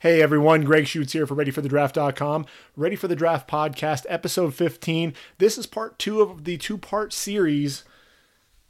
Hey everyone, Greg Schutz here for ReadyForTheDraft.com. Ready for the Draft podcast, episode 15. This is part two of the two part series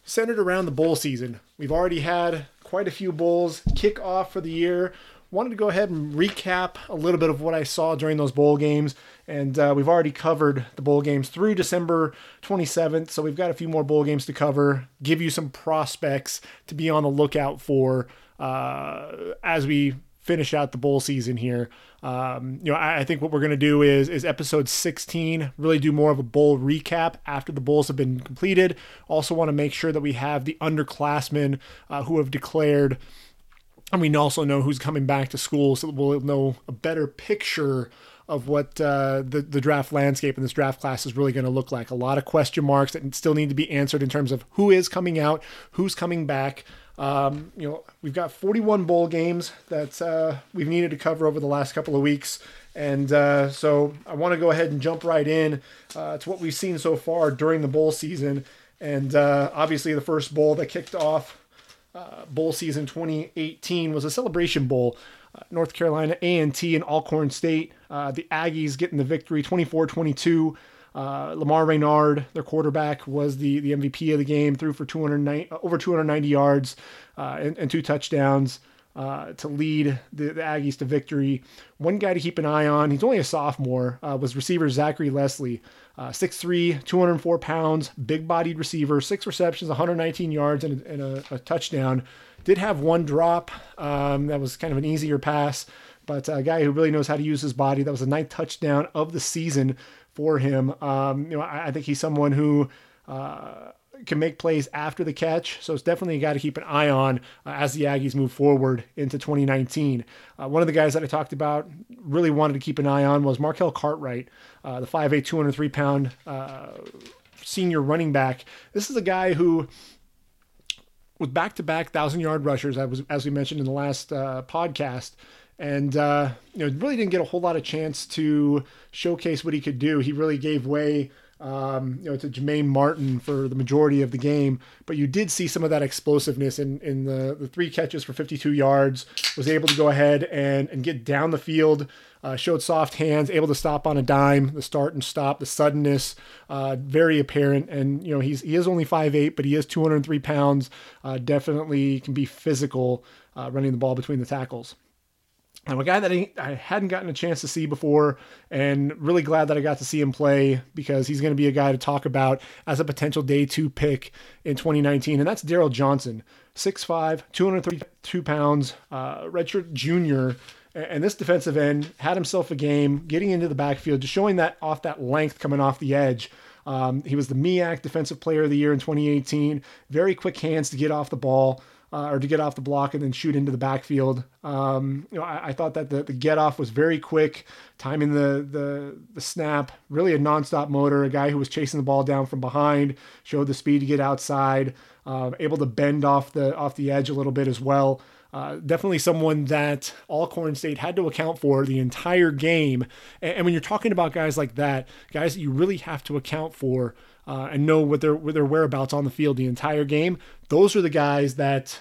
centered around the bowl season. We've already had quite a few bowls kick off for the year. Wanted to go ahead and recap a little bit of what I saw during those bowl games. And uh, we've already covered the bowl games through December 27th. So we've got a few more bowl games to cover, give you some prospects to be on the lookout for uh, as we finish out the bowl season here. Um, you know, I, I, think what we're going to do is is episode 16 really do more of a bowl recap after the bowls have been completed. Also, want to make sure that we have the underclassmen uh, who have declared. And we also know who's coming back to school, so we'll know a better picture of what uh, the the draft landscape in this draft class is really going to look like. A lot of question marks that still need to be answered in terms of who is coming out, who's coming back. Um, you know, we've got 41 bowl games that uh, we've needed to cover over the last couple of weeks. And uh, so I want to go ahead and jump right in uh, to what we've seen so far during the bowl season. And uh, obviously, the first bowl that kicked off uh, bowl season 2018 was a celebration bowl. Uh, North Carolina A&T and Alcorn State. The Aggies getting the victory 24-22. Uh, Lamar Raynard, their quarterback, was the, the MVP of the game, threw for 290, over 290 yards uh, and, and, two touchdowns uh, to lead the, the, Aggies to victory. One guy to keep an eye on, he's only a sophomore, was receiver Zachary Leslie. 6'3, 204 pounds, big bodied receiver, six receptions, 119 yards, and, and a, a touchdown. Did have one drop. Um, that was kind of an easier pass, but a guy who really knows how to use his body. That was the ninth touchdown of the season for him. Um, you know, I, I, think he's someone who uh, can make plays after the catch. So it's definitely a guy to keep an eye on uh, as the Aggies move forward into 2019. Uh, one of the guys that I talked about, really wanted to keep an eye on, was Marquell Cartwright, uh, the 5'8", 203 pound uh, senior running back. This is a guy who with back-to-back thousand-yard rushers, as, as we mentioned in the last uh, podcast, and uh, you know really didn't get a whole lot of chance to showcase what he could do. He really gave way. Um, you know, to Jah-Maine Martin for the majority of the game, but you did see some of that explosiveness in, in the, the three catches for 52 yards, was able to go ahead and, and get down the field, uh, showed soft hands, able to stop on a dime, the start and stop, the suddenness, uh, very apparent. And you know he's he is only 5'8", but he is 203 pounds. Uh, definitely can be physical uh, running the ball between the tackles. I'm a guy that I hadn't gotten a chance to see before, and really glad that I got to see him play because he's going to be a guy to talk about as a potential day two pick in 2019, and that's Darryl Johnson, 6'5, 232 pounds, uh, redshirt junior and this defensive end had himself a game getting into the backfield, just showing that off that length coming off the edge. Um, he was the MEAC Defensive Player of the Year in 2018. Very quick hands to get off the ball. Uh, or to get off the block and then shoot into the backfield. Um, you know, I, I, thought that the, the get off was very quick, timing the, the the snap, really a nonstop motor. A guy who was chasing the ball down from behind, showed the speed to get outside, uh, able to bend off the off the edge a little bit as well. Uh, definitely someone that Alcorn State had to account for the entire game. And, and, when you're talking about guys like that, guys that you really have to account for uh, and know what their what their whereabouts on the field the entire game, those are the guys that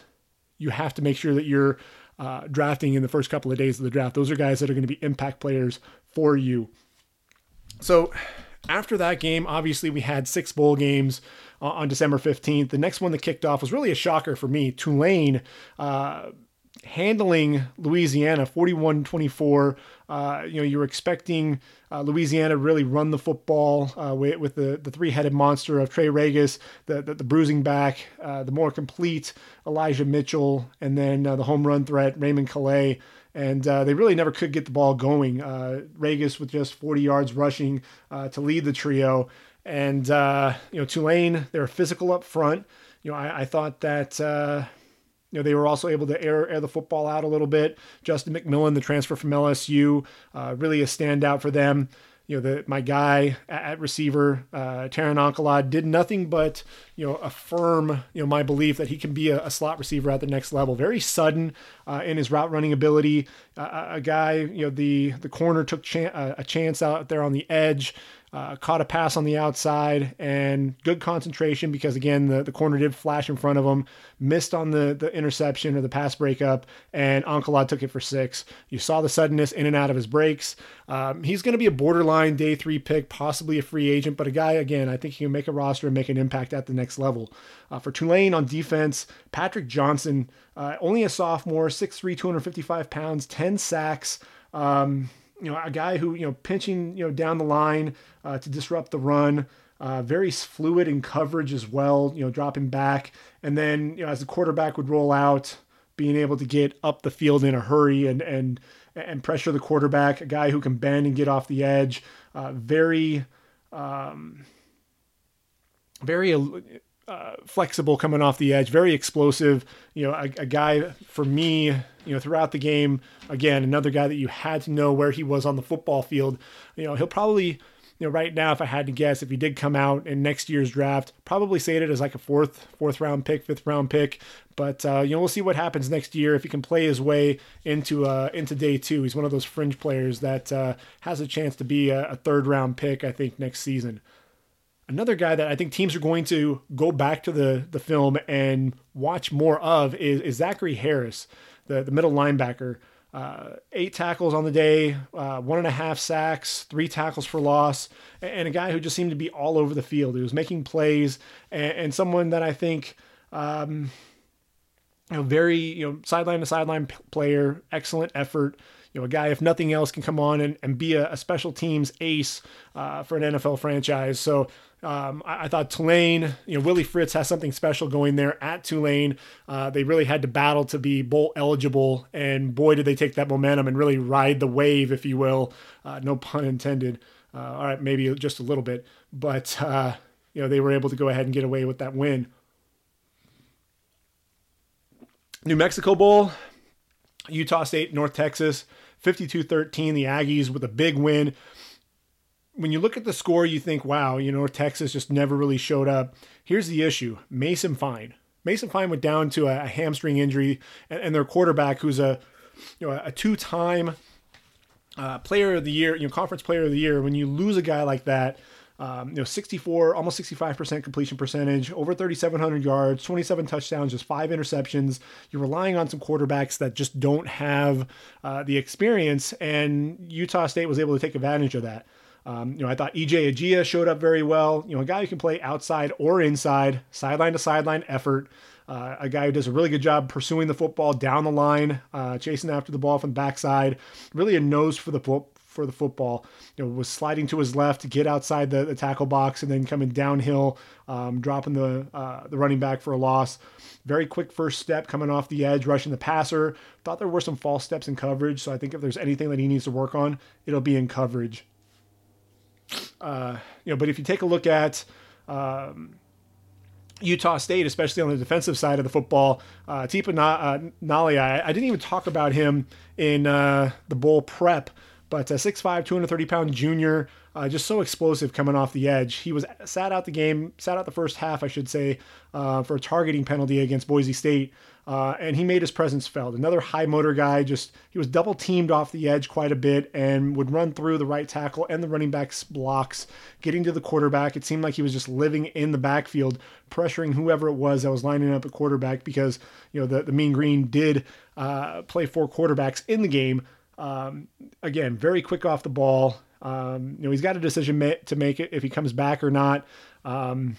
you have to make sure that you're uh, drafting in the first couple of days of the draft. Those are guys that are going to be impact players for you. So after that game, obviously we had six bowl games on December 15th. The next one that kicked off was really a shocker for me. Tulane uh, handling Louisiana 41 24. Uh, you know, you were expecting uh, Louisiana to really run the football uh, with, with, the, the three headed monster of Trey Ragas, the, the, the bruising back, uh, the more complete Elijah Mitchell, and then uh, the home run threat, Raymond Calais. And uh, they really never could get the ball going. Ragas with just 40 yards rushing to lead the trio. And, uh, you know, Tulane, they're physical up front. You know, I, I thought that, uh, you know, they were also able to air, air the football out a little bit. Justin McMillan, the transfer from LSU, uh, really a standout for them you know, the, my guy at, at receiver, uh, Terren Encalade, did nothing but, you know, affirm, you know, my belief that he can be a, a slot receiver at the next level. Very sudden uh, in his route running ability. Uh, a guy, you know, the the corner took chan- uh, a chance out there on the edge. Uh, caught a pass on the outside and good concentration because again the, the corner did flash in front of him missed on the the interception or the pass breakup and Encalade took it for six. You saw the suddenness in and out of his breaks. Um, he's going to be a borderline day three pick possibly a free agent but a guy again I think he can make a roster and make an impact at the next level. Uh, for Tulane on defense Patrick Johnson uh, only a sophomore 6'3 255 pounds 10 sacks. Um, you know, a guy who you know pinching you know down the line uh, to disrupt the run. Uh, very fluid in coverage as well. You know, dropping back, and then you know as the quarterback would roll out, being able to get up the field in a hurry and and and pressure the quarterback. A guy who can bend and get off the edge. Uh, very, um, very uh, flexible coming off the edge, very explosive. You know, a, a, guy for me, you know, throughout the game, again, another guy that you had to know where he was on the football field. You know, he'll probably, you know, right now, if I had to guess, if he did come out in next year's draft, probably say it as like a fourth, fourth round pick, fifth round pick. But uh, you know, we'll see what happens next year if he can play his way into uh, into day two. He's one of those fringe players that uh, has a chance to be a, a third round pick, I think, next season. Another guy that I think teams are going to go back to the, the film and watch more of is, is Zachery Harris, the, the middle linebacker. Uh, eight tackles on the day, uh, one and a half sacks, three tackles for loss, and a guy who just seemed to be all over the field. He was making plays, and, and someone that I think, um, you know, very you know sideline to sideline player, excellent effort know, a guy, if nothing else, can come on and, and be a, a special teams ace uh, for an NFL franchise. So um, I, I, thought Tulane, you know, Willie Fritz has something special going there at Tulane. Uh, they really had to battle to be bowl eligible, and boy, did they take that momentum and really ride the wave, if you will. Uh, no pun intended. Uh, all right, maybe just a little bit, but uh, you know, they were able to go ahead and get away with that win. New Mexico Bowl, Utah State, North Texas, 52 13. The Aggies with a big win. When you look at the score, you think, wow, you know, Texas just never really showed up. Here's the issue Mason Fine. Mason Fine went down to a, hamstring injury, and, and, their quarterback, who's a you know a two time uh, player of the year, you know, conference player of the year, when you lose a guy like that, um, you know, 64, almost 65% completion percentage, over 3,700 yards, 27 touchdowns, just five interceptions. You're relying on some quarterbacks that just don't have uh, the experience, and Utah State was able to take advantage of that. Um, you know, I thought EJ Ejiya showed up very well. You know, a guy who can play outside or inside, sideline to sideline effort. Uh, a guy who does a really good job pursuing the football down the line, uh, chasing after the ball from the backside. Really a nose for the for the football. You know, was sliding to his left to get outside the, the tackle box and then coming downhill, um, dropping the uh, the running back for a loss. Very quick first step coming off the edge, rushing the passer. Thought there were some false steps in coverage, so I think if there's anything that he needs to work on, it'll be in coverage. Uh, you know, but if you take a look at um, Utah State, especially on the defensive side of the football. Uh, Tipa Na- uh, Nali, I, I, didn't even talk about him in uh, the bowl prep, but uh, 6'5", 230 pound junior, uh, just so explosive coming off the edge. He was sat out the game, sat out the first half, I should say, uh, for a targeting penalty against Boise State, uh, and he made his presence felt. Another high motor guy, just he was double teamed off the edge quite a bit and would run through the right tackle and the running back's blocks, getting to the quarterback. It seemed like he was just living in the backfield, pressuring whoever it was that was lining up at quarterback because you know the the Mean Green did uh, play four quarterbacks in the game. Um, again, very quick off the ball. Um, you know, he's got a decision ma- to make it if he comes back or not. Um,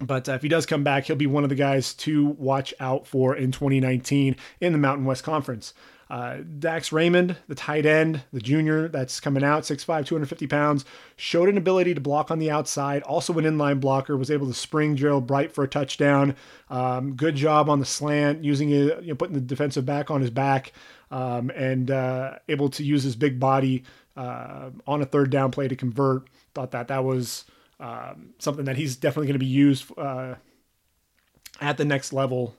but uh, if he does come back, he'll be one of the guys to watch out for in 2019 in the Mountain West Conference. Uh, Dax Raymond, the tight end, the junior that's coming out, 6'5, 250 pounds, showed an ability to block on the outside, also an inline blocker, was able to spring Gerold Bright for a touchdown. Um, good job on the slant, using it, you know, putting the defensive back on his back, um, and uh, able to use his big body uh, on a third down play to convert. Thought that that was um, something that he's definitely going to be used uh, at the next level.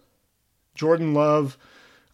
Jordan Love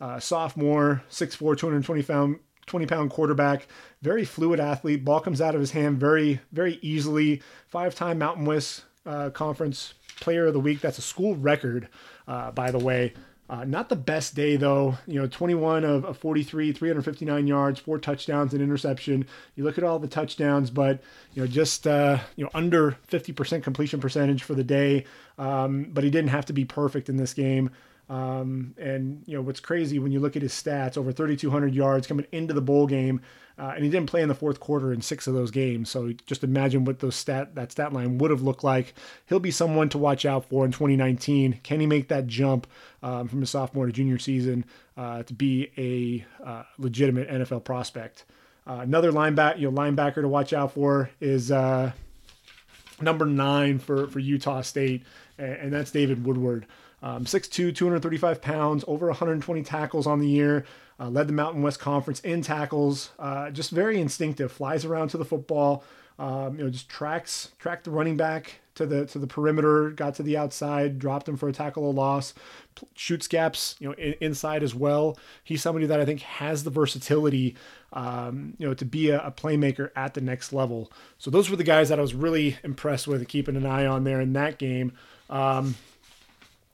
uh, sophomore, 6'4, 220 pound, 20 pound quarterback, very fluid athlete. Ball comes out of his hand very, very easily. Five time Mountain West uh, Conference Player of the Week. That's a school record, uh, by the way. Uh, not the best day though. You know, 21 of, of 43, 359 yards, four touchdowns, and interception. You look at all the touchdowns, but you know, just uh, you know under 50% completion percentage for the day. Um, but he didn't have to be perfect in this game. Um, and you know what's crazy when you look at his stats: over 3,200 yards coming into the bowl game, uh, and he didn't play in the fourth quarter in six of those games. So just imagine what those stat that stat line would have looked like. He'll be someone to watch out for in 2019. Can he make that jump um, from a sophomore to junior season uh, to be a uh, legitimate NFL prospect? Uh, another linebacker, you know, linebacker to watch out for is uh, number nine for for Utah State, and, and that's David Woodward. Um, 6'2", 235 pounds, over 120 tackles on the year. Uh, led the Mountain West Conference in tackles. Uh, just very instinctive. Flies around to the football. Um, you know, just tracks tracked the running back to the to the perimeter. Got to the outside, dropped him for a tackle or loss. Shoots gaps, you know, in, inside as well. He's somebody that I think has the versatility, um, you know, to be a, a, playmaker at the next level. So those were the guys that I was really impressed with, keeping an eye on there in that game. Um,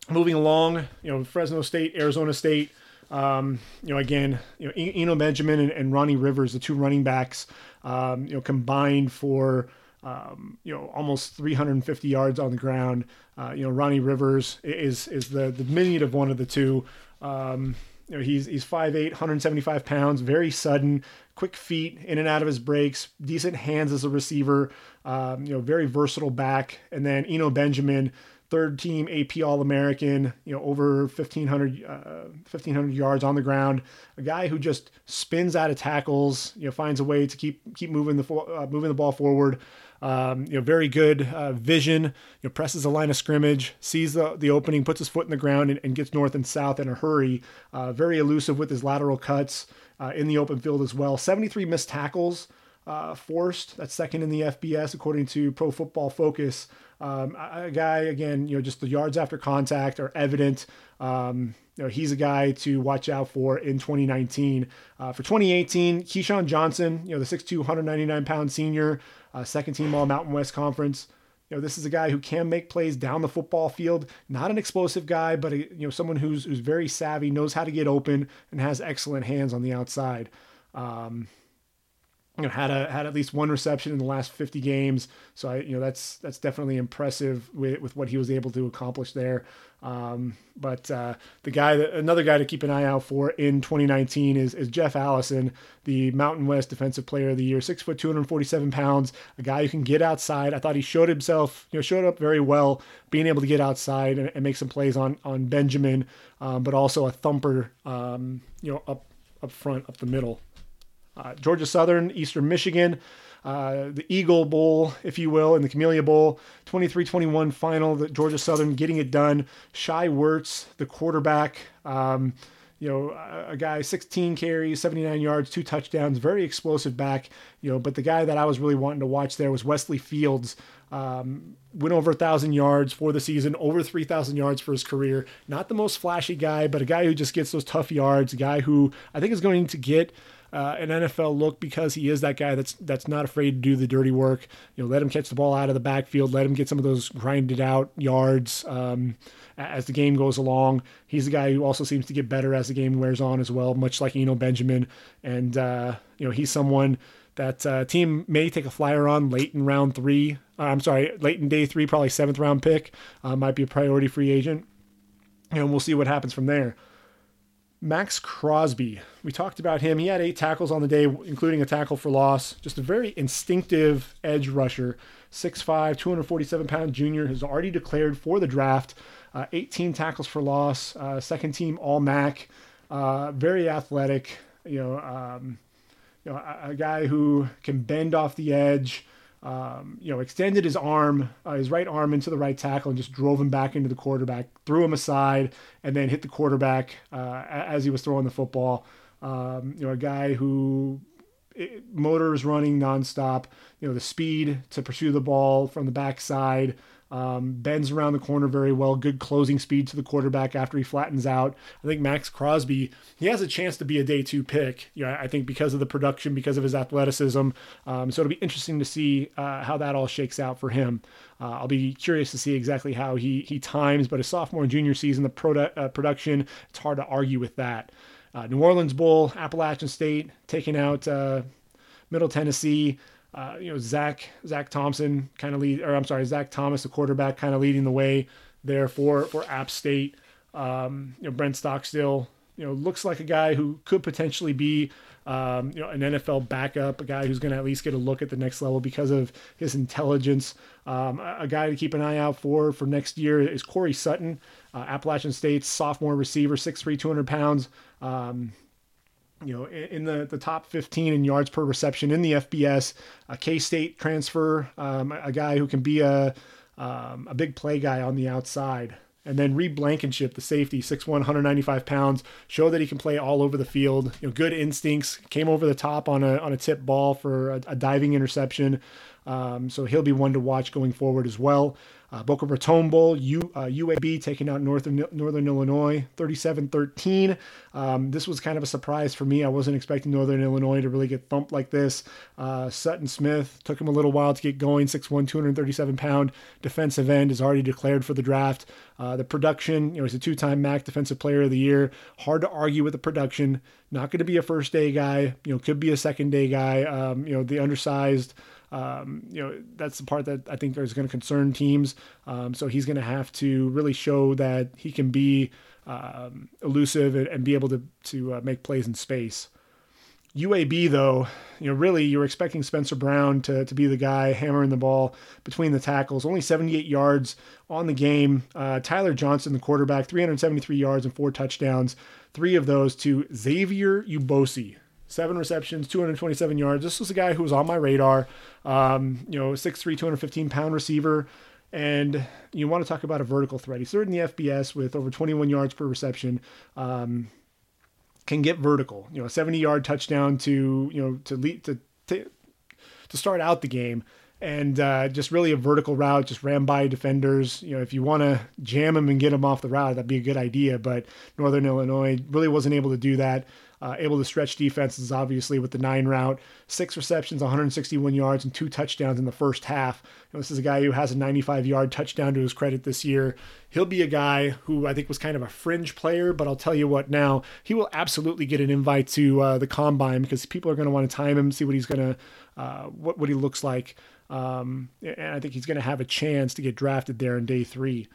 moving along, you know, Fresno State, Arizona State. Um, you know, again, you know, Eno Benjamin and, and, Ronnie Rivers, the two running backs, um, you know, combined for um, you know almost 350 yards on the ground. Uh, you know, Ronnie Rivers is is the the diminutive one of the two. Um, you know, he's he's 5'8", 175 pounds, very sudden, quick feet, in and out of his breaks, decent hands as a receiver. Um, you know, very versatile back. And then Eno Benjamin third team AP All American, you know, over 1,500, uh, 1,500 yards on the ground. A guy who just spins out of tackles, you know, finds a way to keep keep moving the uh, moving the ball forward. Um, you know, very good uh, vision. You know, presses the line of scrimmage, sees the, the opening, puts his foot in the ground, and, and gets north and south in a hurry. Uh, very elusive with his lateral cuts uh, in the open field as well. 73 missed tackles uh, forced. That's second in the FBS according to Pro Football Focus. Um, a guy again, you know, just the yards after contact are evident. Um, you know, he's a guy to watch out for in 2019. Uh, for 2018, KeeSean Johnson, you know, the 6'2", 199 pound senior, uh, second team All Mountain West Conference. You know, this is a guy who can make plays down the football field. Not an explosive guy, but a, you know, someone who's who's very savvy, knows how to get open, and has excellent hands on the outside. Um, you know had a had at least one reception in the last 50 games. So i you know that's that's definitely impressive with, with what he was able to accomplish there. Um, but uh, the guy that another guy to keep an eye out for in 2019 is, is jeff allison the mountain west defensive player of the year six foot 247 pounds a guy who can get outside. I thought he showed himself you know showed up very well being able to get outside and, and make some plays on on benjamin um, but also a thumper um, you know up up front up the middle Georgia Southern, Eastern Michigan, uh, the Eagle Bowl, if you will, and the Camellia Bowl, 23-21 final. The Georgia Southern getting it done. Shai Werts, the quarterback. Um, you know, a guy 16 carries, 79 yards, two touchdowns, very explosive back. You know, but the guy that I was really wanting to watch there was Wesley Fields. Um, went over a thousand yards for the season, over 3,000 yards for his career. Not the most flashy guy, but a guy who just gets those tough yards. A guy who I think is going to get uh, an NFL look because he is that guy that's that's not afraid to do the dirty work. You know, let him catch the ball out of the backfield, let him get some of those grinded out yards um, as the game goes along. He's the guy who also seems to get better as the game wears on as well, much like Eno Benjamin. And uh, you know, he's someone that uh, team may take a flyer on late in round three. Uh, I'm sorry, late in day three, probably seventh round pick. Uh, might be a priority free agent. And we'll see what happens from there. Maxx Crosby, we talked about him. He had eight tackles on the day, including a tackle for loss. Just a very instinctive edge rusher. 6'5, 247 pound junior, has already declared for the draft. Uh, 18 tackles for loss, uh, second team All MAC. Uh, very athletic. You know, um, you know, a, a, guy who can bend off the edge um, you know, extended his arm, uh, his right arm into the right tackle and just drove him back into the quarterback, threw him aside, and then hit the quarterback uh, as he was throwing the football. Um, you know, a guy who motors running nonstop. You know, the speed to pursue the ball from the backside. Um, bends around the corner very well. Good closing speed to the quarterback after he flattens out. I think Maxx Crosby he has a chance to be a day two pick. You know, I think because of the production, because of his athleticism. Um, so it'll be interesting to see uh, how that all shakes out for him. Uh, I'll be curious to see exactly how he he times. But his sophomore and junior season, the produ- uh, production, it's hard to argue with that. Uh, New Orleans Bowl, Appalachian State taking out uh, Middle Tennessee. Uh, you know, Zach Zach Thompson kind of lead, or I'm sorry, Zach Thomas, the quarterback, kind of leading the way there for for App State. Um, you know, Brent Stockstill, you know, looks like a guy who could potentially be, um, you know, an NFL backup, a guy who's going to at least get a look at the next level because of his intelligence. Um, a guy to keep an eye out for for next year is Corey Sutton, uh, Appalachian State's sophomore receiver, 6'3", 200 pounds. Um, you know, in the, the top 15 in yards per reception in the FBS, a K State transfer, um, a guy who can be a, um, a big play guy on the outside. And then Reed Blankenship, the safety, 6'1, 195 pounds, showed that he can play all over the field. You know, good instincts, came over the top on a, on a tip ball for a, a diving interception. Um, so he'll be one to watch going forward as well. Uh, Boca Raton Bowl, U, uh, UAB taking out Northern, Northern Illinois 37 13. Um, this was kind of a surprise for me. I wasn't expecting Northern Illinois to really get thumped like this. Uh, Sutton Smith took him a little while to get going. 6'1, 237 pound defensive end is already declared for the draft. Uh, the production, you know, he's a two time MAC Defensive Player of the Year. Hard to argue with the production. Not going to be a first day guy, you know, could be a second day guy. Um, you know, the undersized. Um, you know, that's the part that I think is going to concern teams. Um, so he's going to have to really show that he can be um, elusive and, and, be able to to uh, make plays in space. UAB though, you know, really you're expecting Spencer Brown to, to be the guy hammering the ball between the tackles. Only 78 yards on the game. Uh, Tyler Johnson, the quarterback, 373 yards and four touchdowns. Three of those to Xavier Ubosi, seven receptions, 227 yards. This was a guy who was on my radar. Um, you know, 6'3", 215 pound receiver. And you want to talk about a vertical threat. He's third in the FBS with over 21 yards per reception. Um, can get vertical. You know, a 70 yard touchdown to you know to lead to to, to start out the game and uh, just really a vertical route, just ran by defenders. You know, if you want to jam him and get him off the route, that'd be a good idea. But Northern Illinois really wasn't able to do that. Uh, able to stretch defenses, obviously, with the nine route, six receptions, 161 yards, and two touchdowns in the first half. This is a guy who has a 95 yard touchdown to his credit this year. He'll be a guy who I think was kind of a fringe player, but I'll tell you what now, he will absolutely get an invite to uh, the combine because people are going to want to time him, see what he's going to, uh, what, what he looks like. Um, and I think he's going to have a chance to get drafted there in day three.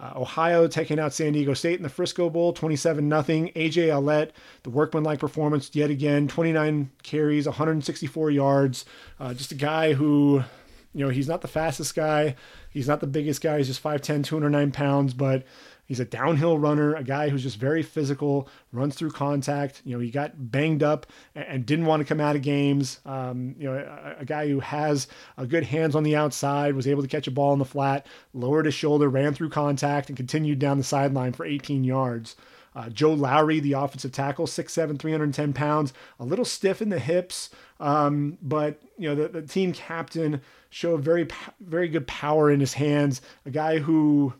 Uh, Ohio taking out San Diego State in the Frisco Bowl, 27 0 AJ Ouellette, the workmanlike performance yet again, 29 carries, 164 yards. Uh, just a guy who, you know, he's not the fastest guy. He's not the biggest guy. He's just 5'10, 209 pounds, but He's a downhill runner, a guy who's just very physical, runs through contact. You know, he got banged up and, didn't want to come out of games. Um, you know, a, a, guy who has a good hands on the outside, was able to catch a ball in the flat, lowered his shoulder, ran through contact, and continued down the sideline for 18 yards. Uh, Joe Lowery, the offensive tackle, 6'7", 310 pounds, a little stiff in the hips, um, but you know the, the team captain showed very very good power in his hands. A guy who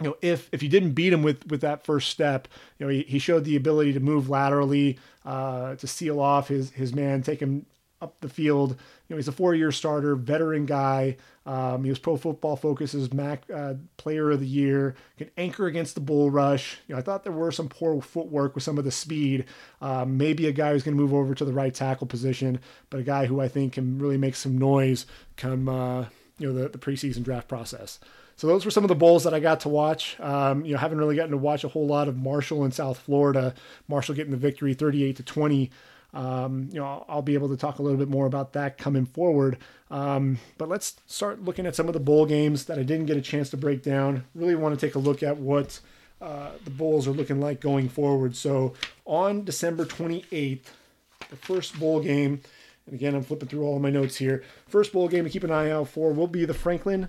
you know, if if you didn't beat him with with that first step, you know, he, he showed the ability to move laterally, uh, to seal off his his man, take him up the field. You know, he's a four year starter, veteran guy. Um, he was Pro Football Focus's MAC uh, Player of the Year. Can anchor against the bull rush. You know, I thought there were some poor footwork with some of the speed. Um, maybe a guy who's going to move over to the right tackle position, but a guy who I think can really make some noise come uh, you know the, the preseason draft process. So those were some of the bowls that I got to watch. Um, you know, haven't really gotten to watch a whole lot of Marshall in South Florida. Marshall getting the victory, 38 to 20. Um, you know, I'll, be able to talk a little bit more about that coming forward. Um, but let's start looking at some of the bowl games that I didn't get a chance to break down. Really want to take a look at what uh, the bowls are looking like going forward. So on December 28th, the first bowl game, and again, I'm flipping through all my notes here. First bowl game to keep an eye out for will be the Franklin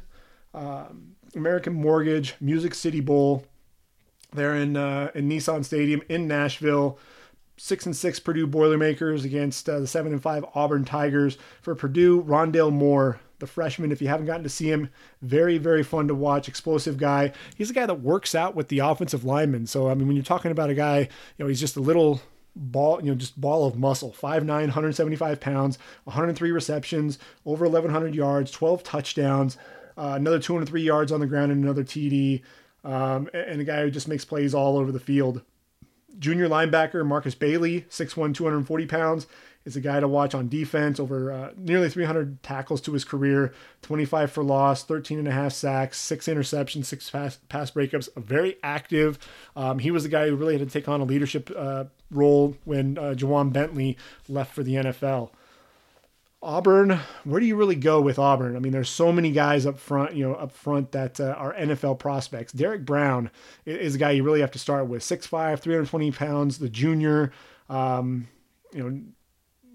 um, American Mortgage Music City Bowl. They're in uh, in Nissan Stadium in Nashville. Six and six Purdue Boilermakers against uh, the seven and five Auburn Tigers. For Purdue, Rondale Moore, the freshman. If you haven't gotten to see him, very, very fun to watch. Explosive guy. He's a guy that works out with the offensive linemen. So, I mean, when you're talking about a guy, you know, he's just a little ball, you know, just ball of muscle. 5'9, 175 pounds, 103 receptions, over 1,100 yards, 12 touchdowns, uh, another 203 yards on the ground, and another TD. Um, and a guy who just makes plays all over the field. Junior linebacker Markus Bailey, 6'1, 240 pounds, is a guy to watch on defense. Over uh, nearly 300 tackles to his career, 25 for loss, 13 and a half sacks, six interceptions, six pass, pass breakups. Very active. Um, he was the guy who really had to take on a leadership uh, role when uh, Ja'Whaun Bentley left for the NFL. Auburn, where do you really go with Auburn? I mean, there's so many guys up front, you know, up front that uh, are NFL prospects. Derrick Brown is a guy you really have to start with. 6'5", 320 pounds, the junior. Um, you know,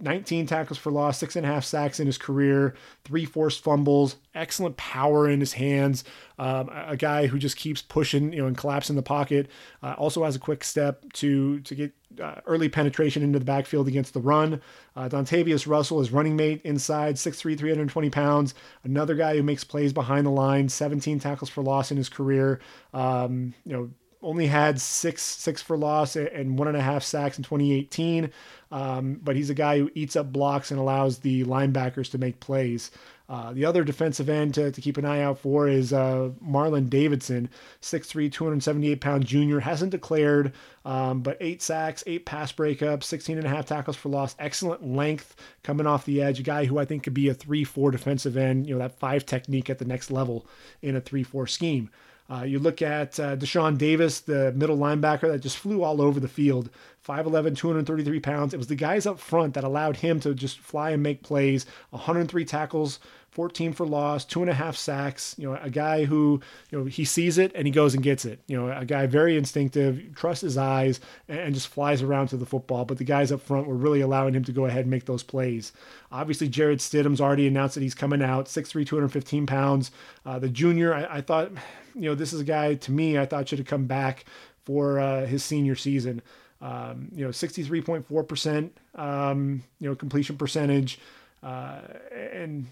19 tackles for loss, six and a half sacks in his career, three forced fumbles, excellent power in his hands. Um, a guy who just keeps pushing, you know, and collapsing the pocket. Uh, also has a quick step to to get uh, early penetration into the backfield against the run. Uh, Dontavius Russell is running mate inside, 6'3", 320 pounds. Another guy who makes plays behind the line, 17 tackles for loss in his career. Um, you know, only had six six for loss and one and a half sacks in 2018. Um, but he's a guy who eats up blocks and allows the linebackers to make plays. Uh, the other defensive end to, to, keep an eye out for is uh, Marlon Davidson, 6'3, 278 pound junior. Hasn't declared, um, but eight sacks, eight pass breakups, 16 and a half tackles for loss. Excellent length coming off the edge. A guy who I think could be a 3 4 defensive end, you know, that five technique at the next level in a 3 4 scheme. Uh, you look at uh, Deshaun Davis, the middle linebacker that just flew all over the field. 5'11, 233 pounds. It was the guys up front that allowed him to just fly and make plays. 103 tackles, 14 for loss, two and a half sacks. You know, a guy who, you know, he sees it and he goes and gets it. You know, a guy very instinctive, trusts his eyes, and just flies around to the football. But the guys up front were really allowing him to go ahead and make those plays. Obviously, Jarrett Stidham's already announced that he's coming out, 6'3, 215 pounds. Uh, the junior, I, I, thought, you know, this is a guy to me I thought should have come back for uh, his senior season. Um, you know, 63.4%, um, you know, completion percentage. Uh, and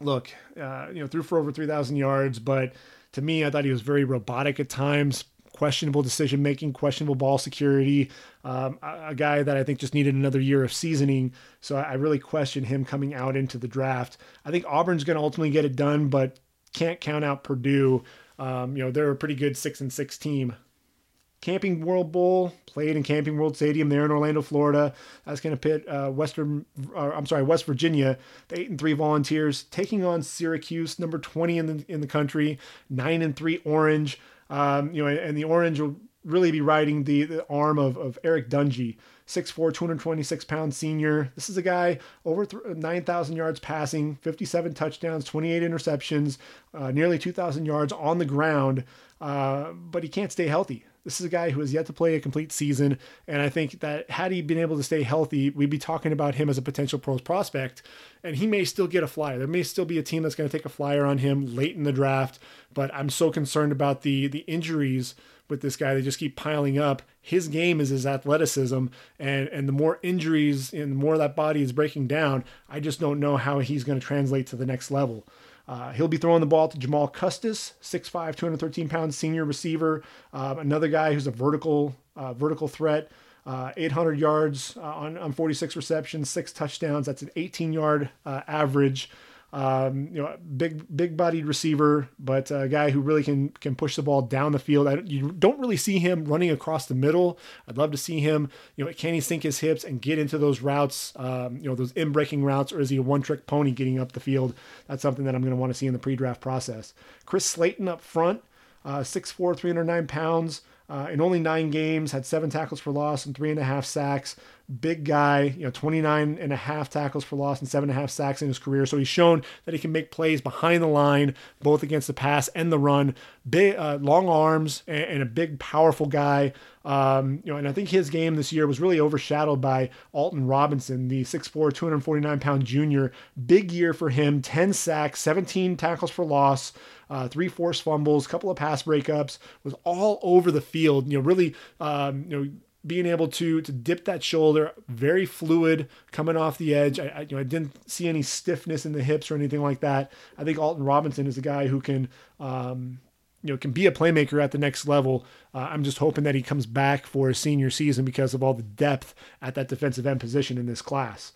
look, uh, you know, threw for over 3,000 yards, but to me, I thought he was very robotic at times, questionable decision making, questionable ball security. Um, a, a, guy that I think just needed another year of seasoning. So I, I really question him coming out into the draft. I think Auburn's going to ultimately get it done, but can't count out Purdue. Um, you know, they're a pretty good six and six team. Camping World Bowl played in Camping World Stadium there in Orlando, Florida. That's going to pit uh, Western, uh, I'm sorry, West Virginia, the eight and three Volunteers taking on Syracuse, number 20 in the in the country, nine and three Orange. Um, you know, and the Orange will really be riding the, the arm of, of Eric Dungey, 6'4, 226 pound senior. This is a guy over 9,000 yards passing, 57 touchdowns, 28 interceptions, uh, nearly 2,000 yards on the ground, uh, but he can't stay healthy. This is a guy who has yet to play a complete season, and I think that had he been able to stay healthy, we'd be talking about him as a potential pros prospect, and he may still get a flyer. There may still be a team that's going to take a flyer on him late in the draft, but I'm so concerned about the the injuries with this guy. They just keep piling up. His game is his athleticism, and and the more injuries and the more that body is breaking down, I just don't know how he's going to translate to the next level. Uh, he'll be throwing the ball to Jamal Custis, 6'5", 213 pound senior receiver. Uh, another guy who's a vertical uh, vertical threat. Uh, 800 yards uh, on, on 46 receptions, six touchdowns. That's an 18 yard average. Um, you know, big big bodied receiver, but a guy who really can can push the ball down the field. I, you don't really see him running across the middle. I'd love to see him. You know, can he sink his hips and get into those routes? Um, you know, those in breaking routes, or is he a one trick pony getting up the field? That's something that I'm going to want to see in the pre draft process. Chris Slayton up front, uh, 6'4", 309 pounds. Uh, in only nine games, had seven tackles for loss and three and a half sacks big guy, you know, 29 and a half tackles for loss and seven and a half sacks in his career. So he's shown that he can make plays behind the line, both against the pass and the run. Big, uh, long arms and, and, a big, powerful guy. Um, you know, and I think his game this year was really overshadowed by Alton Robinson, the 6'4", 249 pound junior. Big year for him. 10 sacks, 17 tackles for loss. Uh, three forced fumbles, couple of pass breakups, was all over the field. You know, really, um, you know, being able to to dip that shoulder, very fluid coming off the edge. I, I, you know, I didn't see any stiffness in the hips or anything like that. I think Alton Robinson is a guy who can, um, you know, can be a playmaker at the next level. Uh, I'm just hoping that he comes back for his senior season because of all the depth at that defensive end position in this class.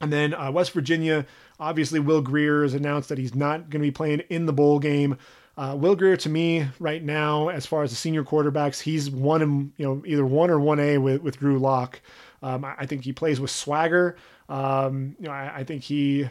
And then uh, West Virginia, obviously, Will Grier has announced that he's not going to be playing in the bowl game. Uh, Will Grier to me, right now, as far as the senior quarterbacks, he's one in you know either one or one A with with Drew Lock. Um, I, I, think he plays with swagger. Um, you know, I, I think he,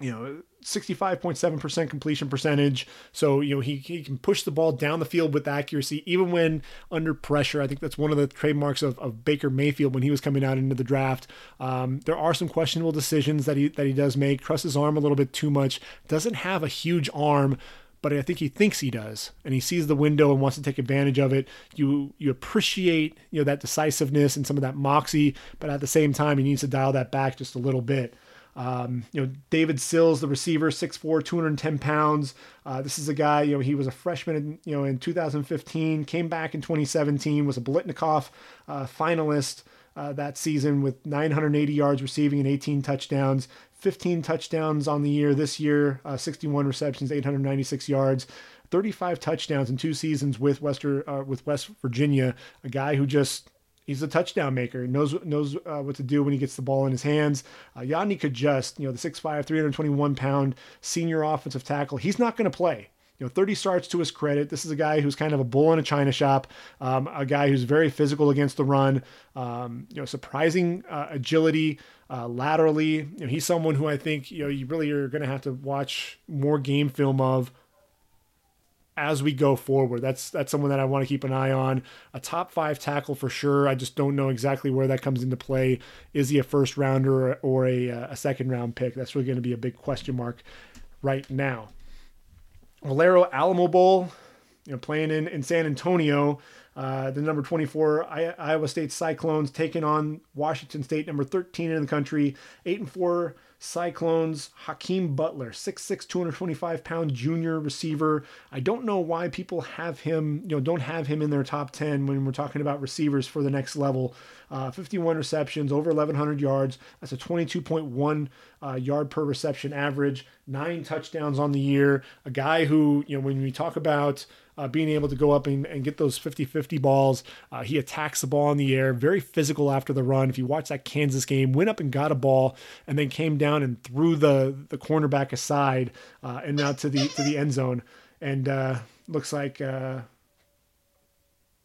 you know, 65.7% completion percentage. So, you know, he, he can push the ball down the field with accuracy, even when under pressure. I think that's one of the trademarks of, of Baker Mayfield when he was coming out into the draft. Um, there are some questionable decisions that he, that he does make. Trusts his arm a little bit too much. Doesn't have a huge arm, but I think he thinks he does, and he sees the window and wants to take advantage of it. You you appreciate you know that decisiveness and some of that moxie, but at the same time, he needs to dial that back just a little bit. Um, you know, David Sills, the receiver, 6'4", 210 pounds. Uh, this is a guy, you know, he was a freshman, in, you know, in 2015, came back in 2017, was a Biletnikoff uh, finalist uh, that season with 980 yards receiving and 18 touchdowns. 15 touchdowns on the year this year, uh, 61 receptions, 896 yards. 35 touchdowns in two seasons with Western uh, with West Virginia. A guy who just he's a touchdown maker. knows knows uh, what to do when he gets the ball in his hands. Uh, Cajuste, you know, the 6'5", 321 pound senior offensive tackle. He's not going to play. You know, 30 starts to his credit. This is a guy who's kind of a bull in a china shop, um, a guy who's very physical against the run. Um, you know, surprising uh, agility uh, laterally. You know, he's someone who I think you know you really are going to have to watch more game film of as we go forward. That's that's someone that I want to keep an eye on. A top five tackle for sure. I just don't know exactly where that comes into play. Is he a first rounder or a, a second round pick? That's really going to be a big question mark right now. Valero Alamo Bowl, you know, playing in, in San Antonio. Uh, the number 24 Iowa State Cyclones taking on Washington State, number 13 in the country, 8 and 4 Cyclones, Hakeem Butler, 6'6, 225 pound junior receiver. I don't know why people have him, you know, don't have him in their top 10 when we're talking about receivers for the next level. Uh, 51 receptions, over 1,100 yards. That's a 22.1 uh, yard per reception average, nine touchdowns on the year. A guy who, you know, when we talk about uh, being able to go up and, and get those 50 50 balls. Uh, he attacks the ball in the air, very physical after the run. If you watch that Kansas game, went up and got a ball and then came down and threw the, the cornerback aside uh, and out to the, to the end zone. And uh, looks like uh,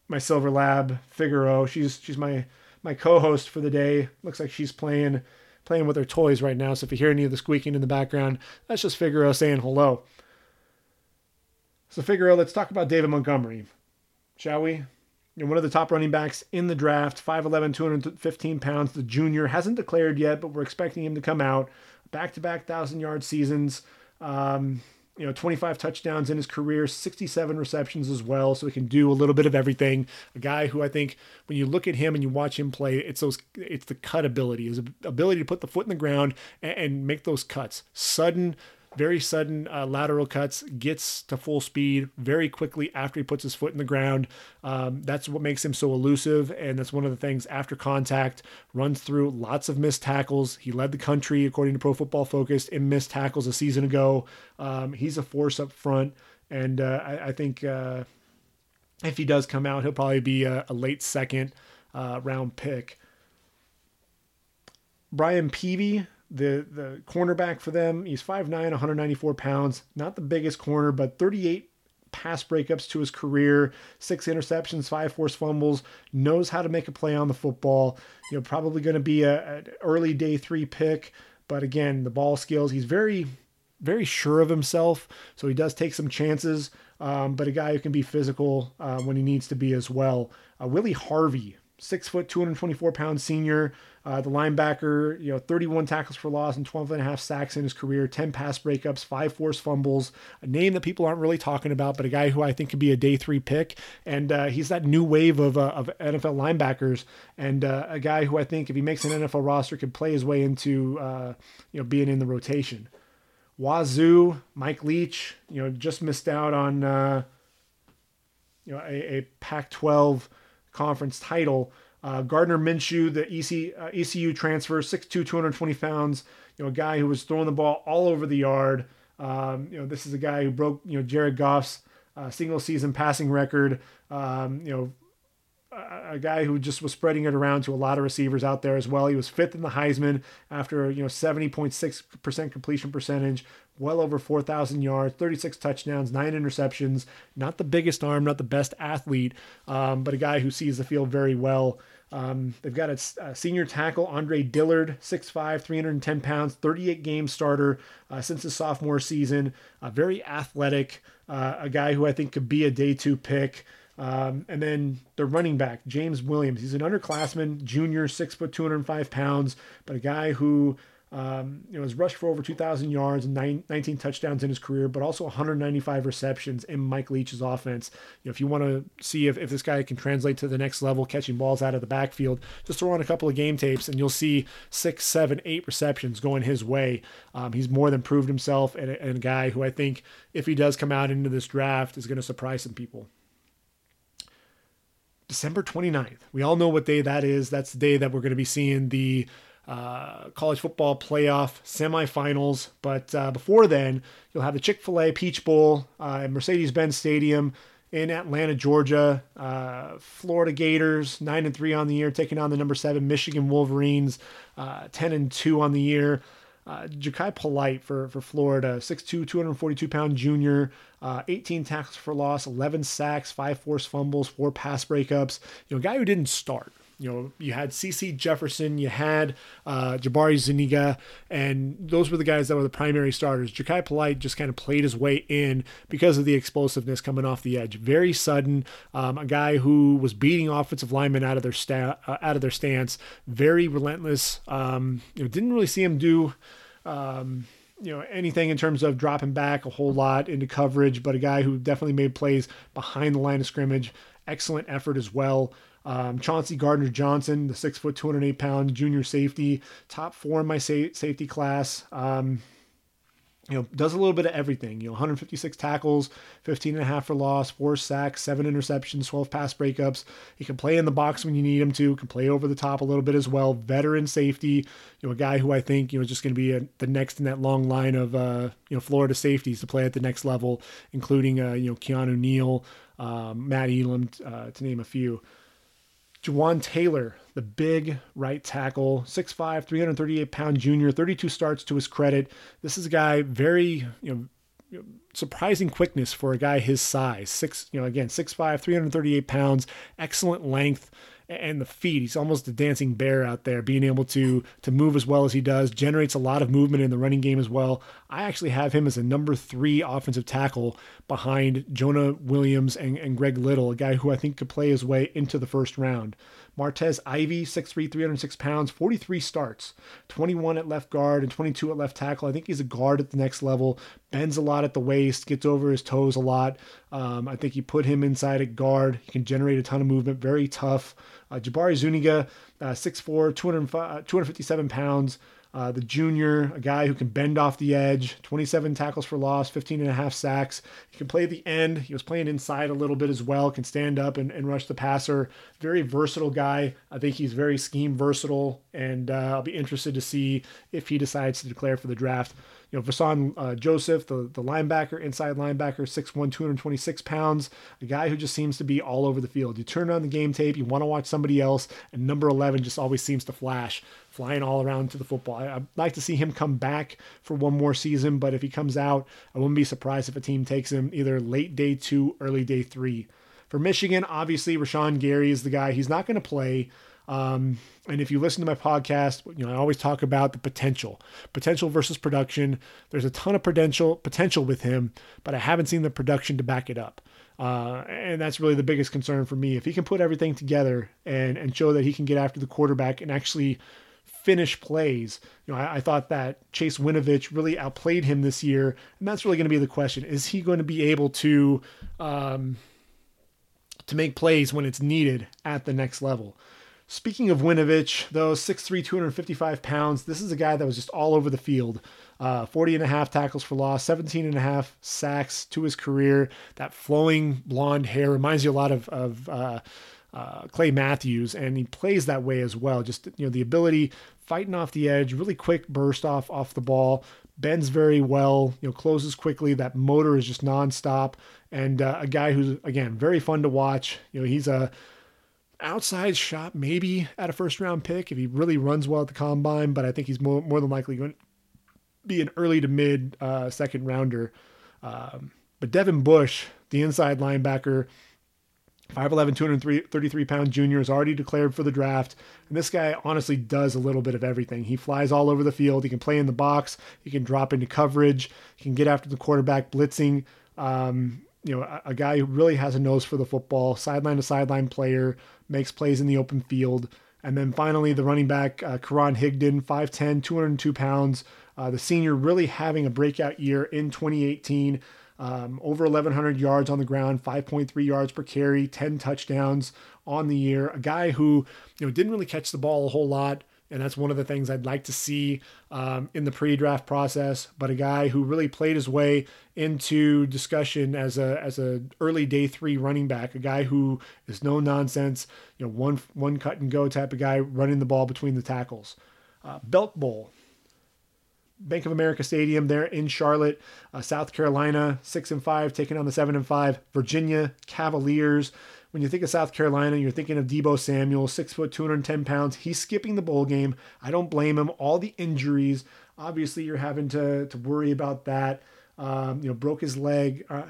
my Silver Lab, Figaro, she's, she's my, my co host for the day. Looks like she's playing playing with her toys right now. So if you hear any of the squeaking in the background, that's just Figaro saying hello. So Figaro, let's talk about David Montgomery, shall we? One of the top running backs in the draft, 5'11, 215 pounds. The junior hasn't declared yet, but we're expecting him to come out. Back to back 1,000 yard seasons. Um, you know, 25 touchdowns in his career, 67 receptions as well. So he can do a little bit of everything. A guy who I think when you look at him and you watch him play, it's those, it's the cut ability, his ability to put the foot in the ground and, and make those cuts. Sudden, very sudden uh, lateral cuts, gets to full speed very quickly after he puts his foot in the ground. Um, that's what makes him so elusive, and that's one of the things after contact. Runs through lots of missed tackles. He led the country, according to Pro Football Focus, in missed tackles a season ago. Um, he's a force up front, and uh, I, I, think uh, if he does come out, he'll probably be a, a late second uh, round pick. Brian Peavy the the cornerback for them. He's 5'9, 194 pounds. Not the biggest corner, but 38 pass breakups to his career, six interceptions, five forced fumbles, knows how to make a play on the football. You know, probably going to be a, an early day three pick, but again, the ball skills. He's very, very sure of himself, so he does take some chances. Um, but a guy who can be physical uh, when he needs to be as well. Uh, Willie Harvey, six foot, 224 pound senior. Uh, the linebacker, you know, 31 tackles for loss and 12 and a half sacks in his career, 10 pass breakups, five forced fumbles. A name that people aren't really talking about, but a guy who I think could be a day three pick. And uh, he's that new wave of, uh, of NFL linebackers, and uh, a guy who I think, if he makes an NFL roster, could play his way into, uh, you know, being in the rotation. Wazzu, Mike Leach, you know, just missed out on, uh, you know, a, a Pac-12 conference title. Uh, Gardner Minshew, the EC, uh, ECU transfer, 6'2", 220 pounds. You know, a guy who was throwing the ball all over the yard. Um, you know, this is a guy who broke you know Jared Goff's uh, single season passing record. Um, you know, a guy who just was spreading it around to a lot of receivers out there as well. He was fifth in the Heisman after you know 70.6% completion percentage, well over 4,000 yards, 36 touchdowns, nine interceptions. Not the biggest arm, not the best athlete, um, but a guy who sees the field very well. Um, they've got a, a, senior tackle, Andre Dillard, 6'5, 310 pounds, 38 game starter uh, since his sophomore season. Uh, very athletic, uh, a guy who I think could be a day two pick. Um, and then the running back, James Williams. He's an underclassman, junior, six foot, 205 pounds, but a guy who um, know, has rushed for over 2,000 yards and nine, 19 touchdowns in his career, but also 195 receptions in Mike Leach's offense. You know, if you want to see if, if this guy can translate to the next level, catching balls out of the backfield, just throw on a couple of game tapes and you'll see six, seven, eight receptions going his way. Um, he's more than proved himself and and a guy who I think, if he does come out into this draft, is going to surprise some people. December 29th. We all know what day that is. That's the day that we're going to be seeing the uh, college football playoff semifinals. But uh, before then, you'll have the Chick fil A Peach Bowl uh, at Mercedes Benz Stadium in Atlanta, Georgia. Uh, Florida Gators, 9 and 3 on the year, taking on the number 7 Michigan Wolverines, uh, 10 and 2 on the year. Uh, Jachai Polite for, for Florida, 6'2, 242 pound junior, uh, 18 tackles for loss, 11 sacks, five forced fumbles, four pass breakups. You know, a guy who didn't start. You know, you had CeCe Jefferson, you had uh, Jabari Zuniga, and those were the guys that were the primary starters. Jachai Polite just kind of played his way in because of the explosiveness coming off the edge. Very sudden, um, a guy who was beating offensive linemen out of their sta- uh, out of their stance. Very relentless. Um, you know, didn't really see him do. Um, you know anything in terms of dropping back a whole lot into coverage, but a guy who definitely made plays behind the line of scrimmage. Excellent effort as well. Um, Chauncey Gardner Johnson, the six foot, 208 pound junior safety, top four in my sa- safety class. Um, you know, does a little bit of everything. You know, 156 tackles, 15 and a half for loss, four sacks, seven interceptions, 12 pass breakups. He can play in the box when you need him to. Can play over the top a little bit as well. Veteran safety. You know, a guy who I think you know is just going to be a, the next in that long line of uh, you know Florida safeties to play at the next level, including uh, you know Keanu Neal, um, Matt Elam, uh, to name a few. Jawaan Taylor, the big right tackle, 6'5, 338 pound junior, 32 starts to his credit. This is a guy very, you know, surprising quickness for a guy his size. Six, you know, again, 6'5, 338 pounds, excellent length and the feet. He's almost a dancing bear out there, being able to to move as well as he does. Generates a lot of movement in the running game as well. I actually have him as a number three offensive tackle behind Jonah Williams and, and Greg Little, a guy who I think could play his way into the first round. Martez Ivy, 6'3, 306 pounds, 43 starts, 21 at left guard and 22 at left tackle. I think he's a guard at the next level, bends a lot at the waist, gets over his toes a lot. Um, I think you put him inside at guard. He can generate a ton of movement, very tough. Uh, Jabari Zuniga, uh, 6'4, 257 pounds, uh, the junior, a guy who can bend off the edge, 27 tackles for loss, 15 and a half sacks. He can play the end. He was playing inside a little bit as well, can stand up and, and rush the passer. Very versatile guy. I think he's very scheme versatile, and uh, I'll be interested to see if he decides to declare for the draft you know, Vosean uh, Joseph, the, the linebacker, inside linebacker, 6'1, 226 pounds, a guy who just seems to be all over the field. You turn on the game tape, you want to watch somebody else, and number 11 just always seems to flash, flying all around to the football. I, would like to see him come back for one more season, but if he comes out, I wouldn't be surprised if a team takes him either late day two, early day three. For Michigan, obviously, Rashan Gary is the guy. He's not going to play. Um, and if you listen to my podcast, you know I always talk about the potential, potential versus production. There's a ton of potential potential with him, but I haven't seen the production to back it up. Uh, and that's really the biggest concern for me. If he can put everything together and and show that he can get after the quarterback and actually finish plays, you know, I, I thought that Chase Winovich really outplayed him this year, and that's really going to be the question: Is he going to be able to um, to make plays when it's needed at the next level? Speaking of Winovich, though, 6'3, 255 pounds, this is a guy that was just all over the field. Uh, 40 and a half tackles for loss, 17 and a half sacks to his career. That flowing blonde hair reminds you a lot of, of uh, uh, Clay Matthews, and he plays that way as well. Just you know the ability fighting off the edge, really quick burst off off the ball, bends very well, you know, closes quickly. That motor is just nonstop, and uh, a guy who's again very fun to watch. You know, he's a outside shot maybe at a first round pick if he really runs well at the combine, but I think he's more more than likely going to be an early to mid uh, second rounder. Um, but Devin Bush, the inside linebacker, 5'11, 233 pound junior, is already declared for the draft. And this guy honestly does a little bit of everything. He flies all over the field. He can play in the box. He can drop into coverage. He can get after the quarterback blitzing. Um, you know, a, a, guy who really has a nose for the football, sideline to sideline player, makes plays in the open field. And then finally, the running back, uh, Karan Higdon, 5'10, 202 pounds. Uh, the senior really having a breakout year in 2018. Um, over 1,100 yards on the ground, 5.3 yards per carry, 10 touchdowns on the year. A guy who you know didn't really catch the ball a whole lot, and that's one of the things I'd like to see um, in the pre-draft process. But a guy who really played his way into discussion as a as a early day three running back, a guy who is no nonsense, you know, one one cut and go type of guy running the ball between the tackles. Uh, Belk Bowl. Bank of America Stadium there in Charlotte, uh, South Carolina, six and five, taking on the seven and five Virginia Cavaliers. When you think of South Carolina, you're thinking of Deebo Samuel, six foot, 210 pounds. He's skipping the bowl game. I don't blame him. All the injuries, obviously, you're having to to worry about that. Um, you know, broke his leg. Uh,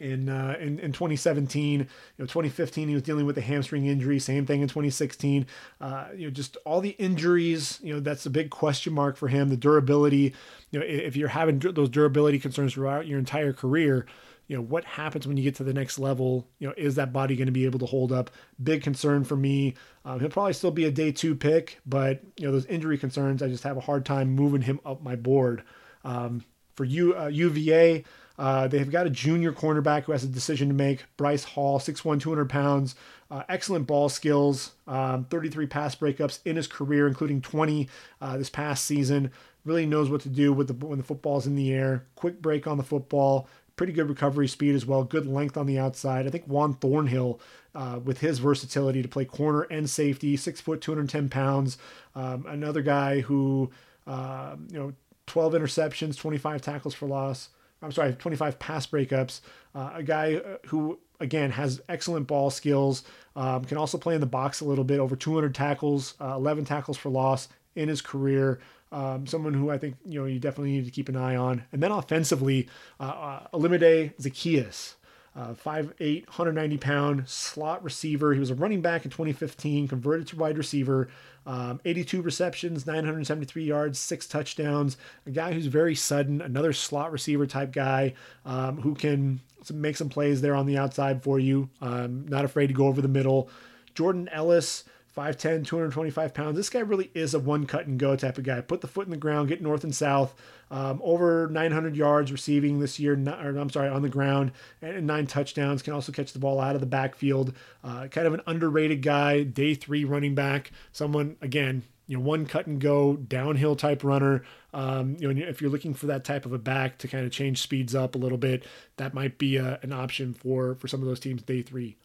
in, uh, in in 2017. You know, 2015 he was dealing with a hamstring injury. Same thing in 2016. Uh, you know, just all the injuries. You know, that's a big question mark for him. The durability. You know, if you're having those durability concerns throughout your entire career, you know what happens when you get to the next level you know is that body going to be able to hold up big concern for me um, he'll probably still be a day two pick but you know those injury concerns i just have a hard time moving him up my board um, for you uh, uva uh, they've got a junior cornerback who has a decision to make. Bryce Hall, 6'1, 200 pounds, uh, excellent ball skills, um, 33 pass breakups in his career, including 20 uh, this past season. Really knows what to do with the when the football's in the air. Quick break on the football, pretty good recovery speed as well. Good length on the outside. I think Juan Thornhill, uh, with his versatility to play corner and safety, six foot, 210 pounds. Um, another guy who, uh, you know, 12 interceptions, 25 tackles for loss. I'm sorry, 25 pass breakups. Uh, a guy uh, who, again, has excellent ball skills, um, can also play in the box a little bit, over 200 tackles, uh, 11 tackles for loss in his career. Um, someone who I think you know you definitely need to keep an eye on. And then offensively, uh, uh Olamide Zaccheaus. Uh, 5'8, 190 pound slot receiver. He was a running back in 2015, converted to wide receiver. Um, 82 receptions, 973 yards, six touchdowns. A guy who's very sudden, another slot receiver type guy um, who can make some plays there on the outside for you. Um, not afraid to go over the middle. Jordan Ellis, 5'10, 225 pounds. This guy really is a one cut and go type of guy. Put the foot in the ground, get north and south. Um, over 900 yards receiving this year, or I'm sorry, on the ground, and nine touchdowns. Can also catch the ball out of the backfield. Uh, kind of an underrated guy, day three running back. Someone, again, you know, one cut and go downhill type runner. Um, you know, if you're looking for that type of a back to kind of change speeds up a little bit, that might be a, an option for for some of those teams day three.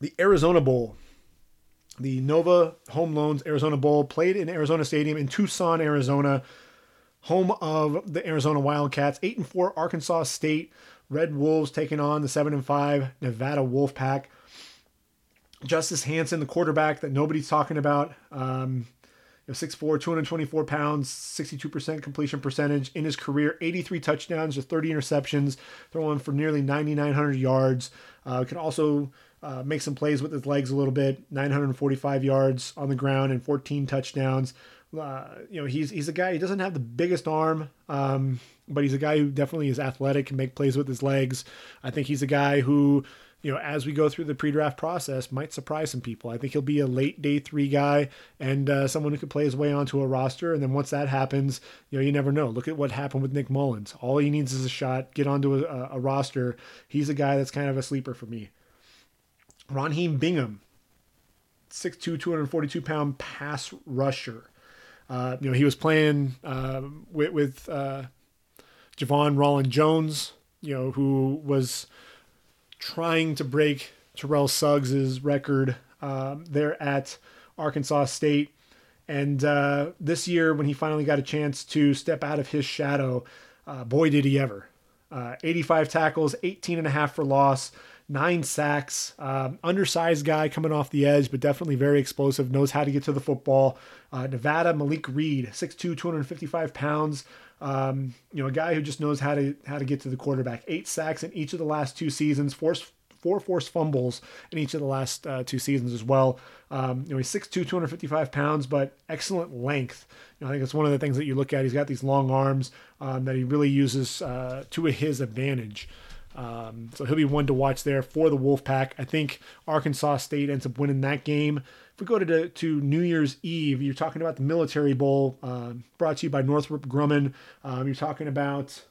The Arizona Bowl. The Nova Home Loans Arizona Bowl played in Arizona Stadium in Tucson, Arizona, home of the Arizona Wildcats. 8 and 4 Arkansas State Red Wolves taking on the 7 and 5 Nevada Wolfpack. Justice Hansen, the quarterback that nobody's talking about, um, you know, 6'4, 224 pounds, 62% completion percentage in his career, 83 touchdowns to 30 interceptions, throwing for nearly 9,900 yards. Uh, can also uh, make some plays with his legs a little bit. 945 yards on the ground and 14 touchdowns. Uh, you know, he's he's a guy. He doesn't have the biggest arm, um, but he's a guy who definitely is athletic and make plays with his legs. I think he's a guy who, you know, as we go through the pre-draft process, might surprise some people. I think he'll be a late day three guy and uh, someone who could play his way onto a roster. And then once that happens, you know, you never know. Look at what happened with Nick Mullens. All he needs is a shot, get onto a, a roster. He's a guy that's kind of a sleeper for me. Ronheen Bingham, 6'2", 242 pound pass rusher. Uh, you know, he was playing uh, with, with uh, Ja'Von Rolland Jones you know, who was trying to break Terrell Suggs' record um, there at Arkansas State. And uh, this year, when he finally got a chance to step out of his shadow, uh, boy, did he ever. Uh, 85 tackles, 18 and a half for loss, nine sacks. Um, undersized guy coming off the edge, but definitely very explosive, knows how to get to the football. Uh, Nevada, Malik Reed, 6'2, 255 pounds. Um, you know, a guy who just knows how to how to get to the quarterback. Eight sacks in each of the last two seasons, forced four forced fumbles in each of the last uh, two seasons as well. Um, you know, he's 6'2", 255 pounds, but excellent length. You know, I think it's one of the things that you look at. He's got these long arms um, that he really uses uh, to his advantage. Um, so he'll be one to watch there for the Wolfpack. I think Arkansas State ends up winning that game. If we go to, to New Year's Eve, you're talking about the Military Bowl, uh, brought to you by Northrop Grumman. Um, you're talking about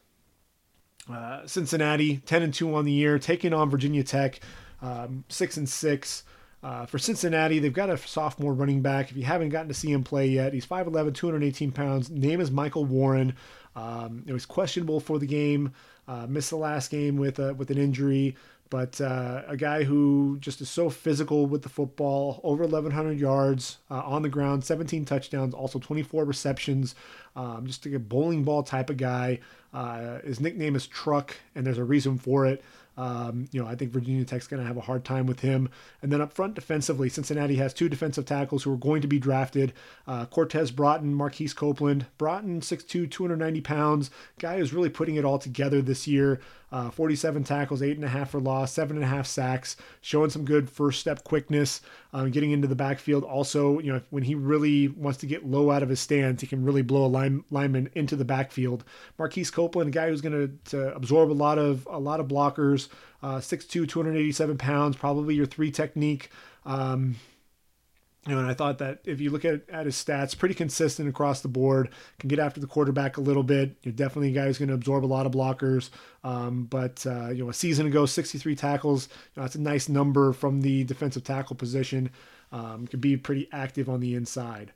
uh, Cincinnati, 10 and 2 on the year, taking on Virginia Tech, um, 6 and 6. Uh, for Cincinnati, they've got a sophomore running back. If you haven't gotten to see him play yet, he's 5'11, 218 pounds. Name is Michael Warren. Um, it was questionable for the game. Uh, missed the last game with a, with an injury, but uh, a guy who just is so physical with the football, over 1,100 yards uh, on the ground, 17 touchdowns, also 24 receptions. Um, just a bowling ball type of guy. Uh, his nickname is Truck, and there's a reason for it. Um, you know, I think Virginia Tech's going to have a hard time with him. And then up front defensively, Cincinnati has two defensive tackles who are going to be drafted uh, Cortez Broughton, Marquise Copeland. Broughton, 6'2, 290 pounds. Guy who's really putting it all together this year. Uh, 47 tackles, eight and a half for loss, seven and a half sacks, showing some good first step quickness, um, getting into the backfield. Also, you know, when he really wants to get low out of his stance, he can really blow a line, lineman into the backfield. Marquise Copeland, a guy who's going to absorb a lot of a lot of blockers, uh, 6'2", 287 pounds, probably your three technique. Um, you know, and I thought that if you look at, at his stats, pretty consistent across the board, can get after the quarterback a little bit. You're definitely a guy who's going to absorb a lot of blockers. Um, but, uh, you know, a season ago, 63 tackles, you know, that's a nice number from the defensive tackle position. Um, could be pretty active on the inside.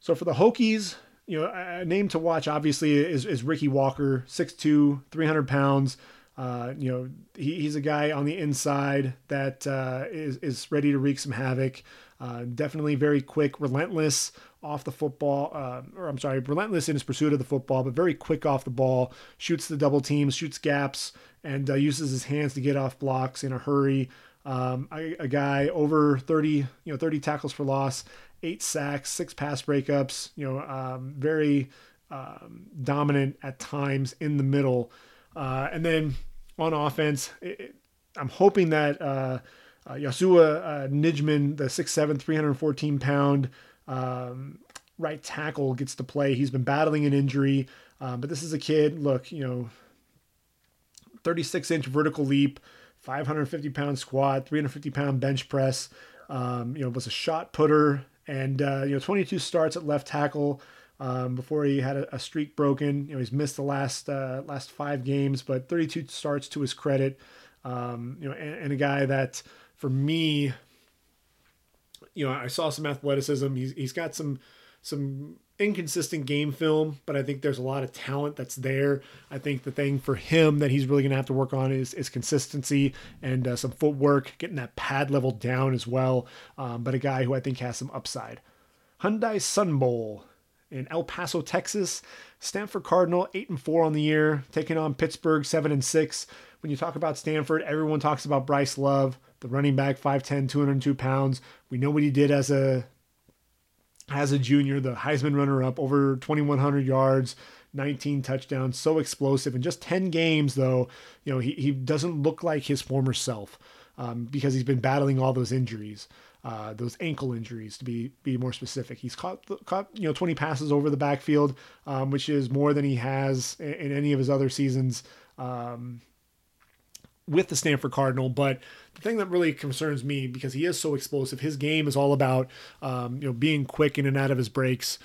So for the Hokies, you know, a name to watch obviously is, is Ricky Walker, 6'2, 300 pounds. Uh, you know, he, he's a guy on the inside that uh, is is ready to wreak some havoc. Uh, definitely very quick, relentless off the football, uh, or I'm sorry, relentless in his pursuit of the football, but very quick off the ball. Shoots the double teams, shoots gaps, and uh, uses his hands to get off blocks in a hurry. Um, a, a, guy over 30, you know, 30 tackles for loss, eight sacks, six pass breakups. You know, um, very um, dominant at times in the middle. Uh, and then on offense. It, I'm hoping that uh, uh, Yosuah uh, Nijman, the 6'7", 314 pound um, right tackle, gets to play. He's been battling an injury, um, but this is a kid. Look, you know, 36 inch vertical leap, 550 pound squat, 350 pound bench press. Um, you know, was a shot putter, and uh, you know, 22 starts at left tackle um, before he had a, a, streak broken. You know, he's missed the last uh, last five games, but 32 starts to his credit. Um, you know, and, and, a guy that for me, you know, I saw some athleticism. He's he's got some some inconsistent game film, but I think there's a lot of talent that's there. I think the thing for him that he's really going to have to work on is, is consistency and uh, some footwork, getting that pad level down as well. Um, but a guy who I think has some upside. Hyundai Sun Bowl in El Paso, Texas. Stanford Cardinal, 8 and 4 on the year, taking on Pittsburgh, 7 and 6. When you talk about Stanford, everyone talks about Bryce Love, the running back, 5'10, 202 pounds. We know what he did as a as a junior, the Heisman runner up, over 2,100 yards, 19 touchdowns, so explosive. In just 10 games, though, you know, he, he doesn't look like his former self um, because he's been battling all those injuries uh, those ankle injuries to be be more specific. He's caught caught you know 20 passes over the backfield, um, which is more than he has in, in any of his other seasons um, with the Stanford Cardinal. But the thing that really concerns me because he is so explosive, his game is all about um, you know being quick in and out of his breaks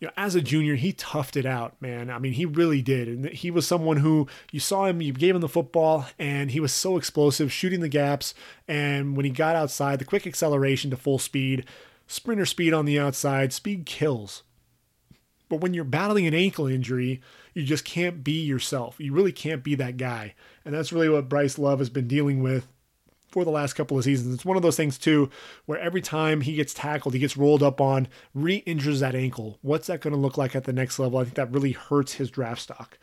you know, as a junior, he toughed it out, man. I mean, he really did. And he was someone who you saw him, you gave him the football, and he was so explosive, shooting the gaps. And when he got outside, the quick acceleration to full speed, sprinter speed on the outside, speed kills. But when you're battling an ankle injury, You just can't be yourself. You really can't be that guy. And that's really what Bryce Love has been dealing with for the last couple of seasons. It's one of those things too, where every time he gets tackled, he gets rolled up on, re-injures that ankle. What's that going to look like at the next level? I think that really hurts his draft stock.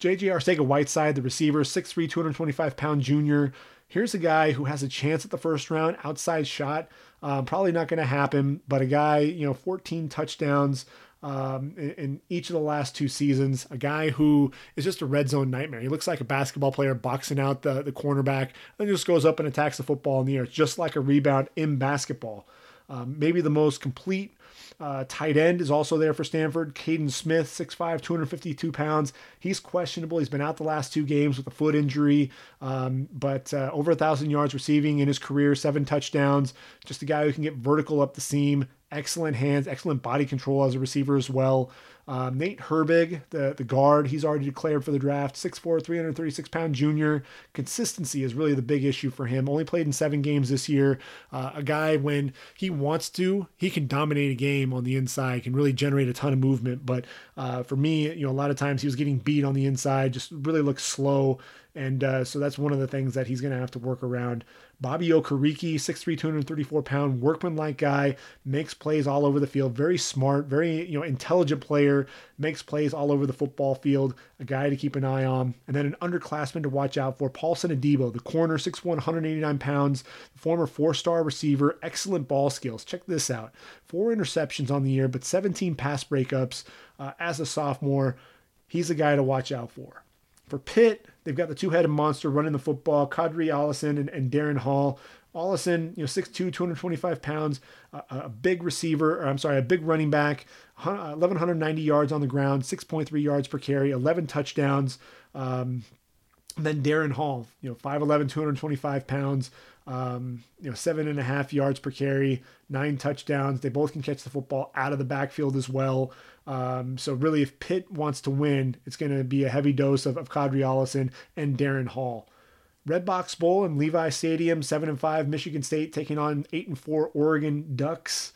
JJ Arcega-Whiteside, the receiver, 6'3", 225 pound junior. Here's a guy who has a chance at the first round, outside shot. Um, probably not going to happen, but a guy, you know, 14 touchdowns, um, in, in, each of the last two seasons. A guy who is just a red zone nightmare. He looks like a basketball player boxing out the, the cornerback and just goes up and attacks the football in the air. Just like a rebound in basketball. Um, maybe the most complete uh, tight end is also there for Stanford. Kaden Smith, 6'5, 252 pounds. He's questionable. He's been out the last two games with a foot injury, um, but uh, over a 1,000 yards receiving in his career, seven touchdowns. Just a guy who can get vertical up the seam, excellent hands, excellent body control as a receiver as well. Um, Nate Herbig, the, the guard, he's already declared for the draft. 6'4, 336 pound junior. Consistency is really the big issue for him. Only played in seven games this year. Uh, a guy, when he wants to, he can dominate a game on the inside, can really generate a ton of movement. But uh, for me, you know, a lot of times he was getting beat on the inside, just really looks slow. And uh, so that's one of the things that he's going to have to work around. Bobby Okereke, 6'3", 234 pound, workman-like guy, makes plays all over the field. Very smart, very you know intelligent player, makes plays all over the football field. A guy to keep an eye on. And then an underclassman to watch out for, Paulson Adebo, the corner, 6'1", 189 pounds, former four-star receiver, excellent ball skills. Check this out: four interceptions on the year, but 17 pass breakups uh, as a sophomore. He's a guy to watch out for. For Pitt, they've got the two-headed monster running the football, Qadree Ollison and, and Darrin Hall. Allison, you know, 6'2", 225 pounds, uh, a big receiver, or I'm sorry, a big running back, 1,190 yards on the ground, 6.3 yards per carry, 11 touchdowns. Um, then Darrin Hall, you know, 5'11", 225 pounds, um, you know, seven and a half yards per carry, nine touchdowns. They both can catch the football out of the backfield as well. Um, so really, if Pitt wants to win, it's going to be a heavy dose of, of Qadree Ollison and Darrin Hall. Redbox Bowl in Levi Stadium, seven and five. Michigan State taking on eight and four Oregon Ducks.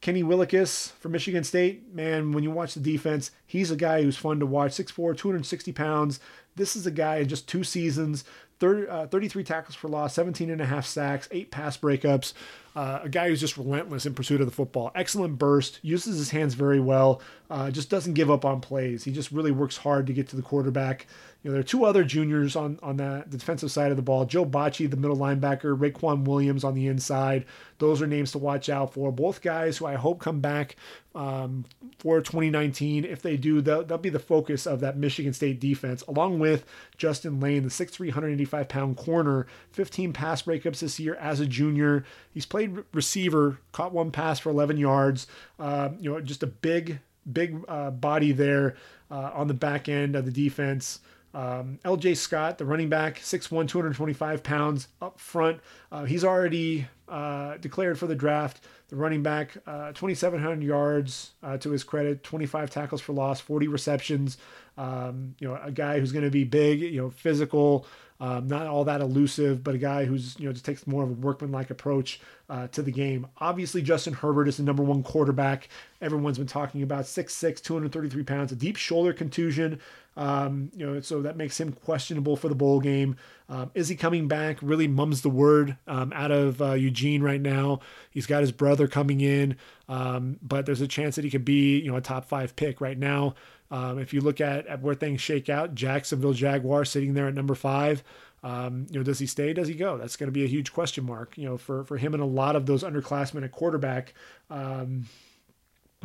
Kenny Willekes from Michigan State, man, when you watch the defense, he's a guy who's fun to watch. 6'4, 260 pounds. This is a guy in just two seasons 30, uh, 33 tackles for loss, 17 and a half sacks, eight pass breakups. Uh, a guy who's just relentless in pursuit of the football. Excellent burst, uses his hands very well, uh, just doesn't give up on plays. He just really works hard to get to the quarterback. You know, there are two other juniors on on that the defensive side of the ball. Joe Bachie, the middle linebacker, Raequan Williams on the inside. Those are names to watch out for. Both guys who I hope come back um, for 2019. If they do, they'll, they'll, be the focus of that Michigan State defense, along with Justin Layne, the 6'3", 185 pound corner, 15 pass breakups this year as a junior. He's played receiver, caught one pass for 11 yards. Uh, you know, just a big, big uh, body there uh, on the back end of the defense. Um, LJ Scott, the running back, 6'1, 225 pounds up front. Uh, he's already uh, declared for the draft. The running back, uh, 2,700 yards uh, to his credit, 25 tackles for loss, 40 receptions. Um, you know, a guy who's going to be big, you know, physical, um, not all that elusive, but a guy who's you know just takes more of a workmanlike approach uh, to the game. Obviously, Justin Herbert is the number one quarterback. Everyone's been talking about 6'6", 233 pounds, a deep shoulder contusion. Um, you know, so that makes him questionable for the bowl game. Um, is he coming back? Really mums the word um, out of uh, Eugene right now. He's got his brother coming in, um, but there's a chance that he could be, you know, a top five pick right now. Um, if you look at, at where things shake out, Jacksonville Jaguar sitting there at number five. Um, you know, does he stay? Does he go? That's going to be a huge question mark. You know, for for him and a lot of those underclassmen at quarterback. Um,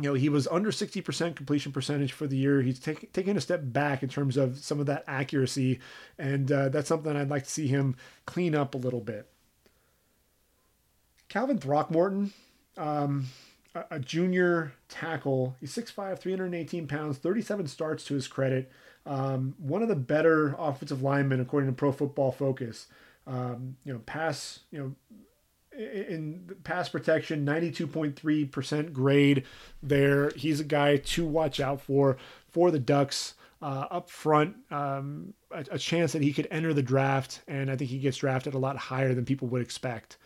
you know, he was under 60% completion percentage for the year. He's take, taking a step back in terms of some of that accuracy, and uh, that's something I'd like to see him clean up a little bit. Calvin Throckmorton, um, a, junior tackle. He's 6'5, 318 pounds, 37 starts to his credit. Um, one of the better offensive linemen according to Pro Football Focus. Um, you know, pass, you know, in pass protection, 92.3% grade there. He's a guy to watch out for for the Ducks. Uh, up front, um, a, a, chance that he could enter the draft, and I think he gets drafted a lot higher than people would expect.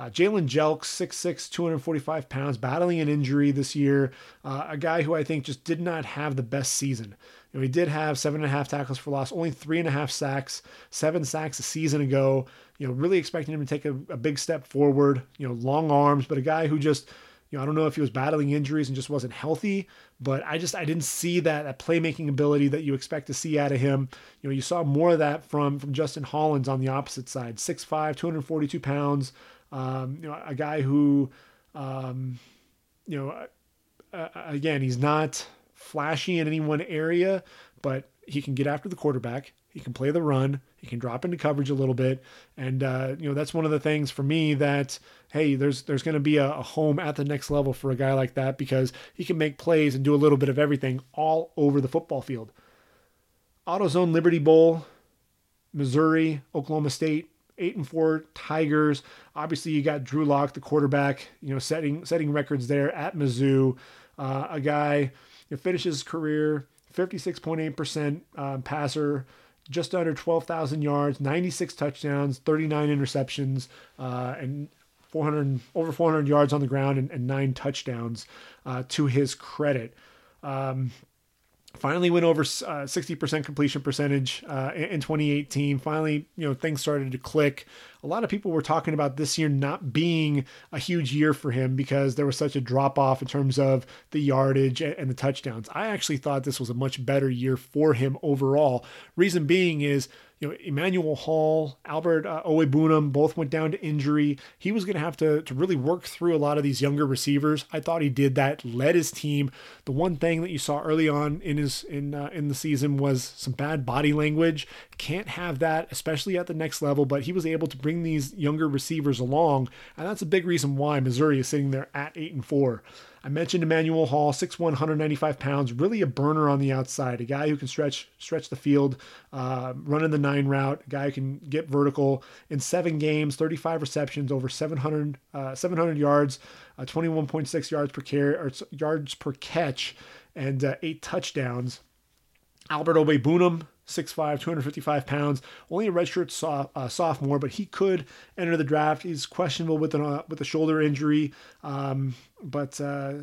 Uh, Jalen Jelks, 6'6, 245 pounds, battling an injury this year. Uh, a guy who I think just did not have the best season. You know, he did have seven and a half tackles for loss, only three and a half sacks, seven sacks a season ago. You know, really expecting him to take a, a big step forward. You know, long arms, but a guy who just you know, I don't know if he was battling injuries and just wasn't healthy, but I just I didn't see that that playmaking ability that you expect to see out of him. You know, you saw more of that from from Justin Hollins on the opposite side, 6'5", 242 pounds. Um, you know, a guy who, um, you know, uh, again, he's not flashy in any one area, but he can get after the quarterback. He can play the run. He can drop into coverage a little bit, and uh, you know that's one of the things for me that hey, there's there's going to be a, a, home at the next level for a guy like that because he can make plays and do a little bit of everything all over the football field. AutoZone Liberty Bowl, Missouri, Oklahoma State, eight and four Tigers. Obviously, you got Drew Lock, the quarterback, you know, setting setting records there at Mizzou. Uh, a guy who finishes his career 56.8% um, passer, just under 12,000 yards, 96 touchdowns, 39 interceptions, uh, and 400 over 400 yards on the ground and, and nine touchdowns uh, to his credit. Um, finally went over uh, 60% completion percentage uh, in 2018 finally you know things started to click. A lot of people were talking about this year not being a huge year for him because there was such a drop off in terms of the yardage and the touchdowns. I actually thought this was a much better year for him overall. Reason being is you know, Emmanuel Hall, Albert uh, Okwuegbunam both went down to injury. He was going to have to to really work through a lot of these younger receivers. I thought he did that, led his team. The one thing that you saw early on in his in uh, in the season was some bad body language. Can't have that, especially at the next level. But he was able to bring these younger receivers along, and that's a big reason why Missouri is sitting there at eight and four. I mentioned Emmanuel Hall, 6'1", 195 pounds, really a burner on the outside, a guy who can stretch stretch the field, uh, running the nine route, a guy who can get vertical. In seven games, 35 receptions, over 700, uh, 700 yards, uh, 21.6 yards per carry, or yards per catch, and uh, eight touchdowns. Albert Okwuegbunam, 6'5", 255 pounds, only a redshirt so, uh, sophomore, but he could enter the draft. He's questionable with an uh, with a shoulder injury, um, but uh,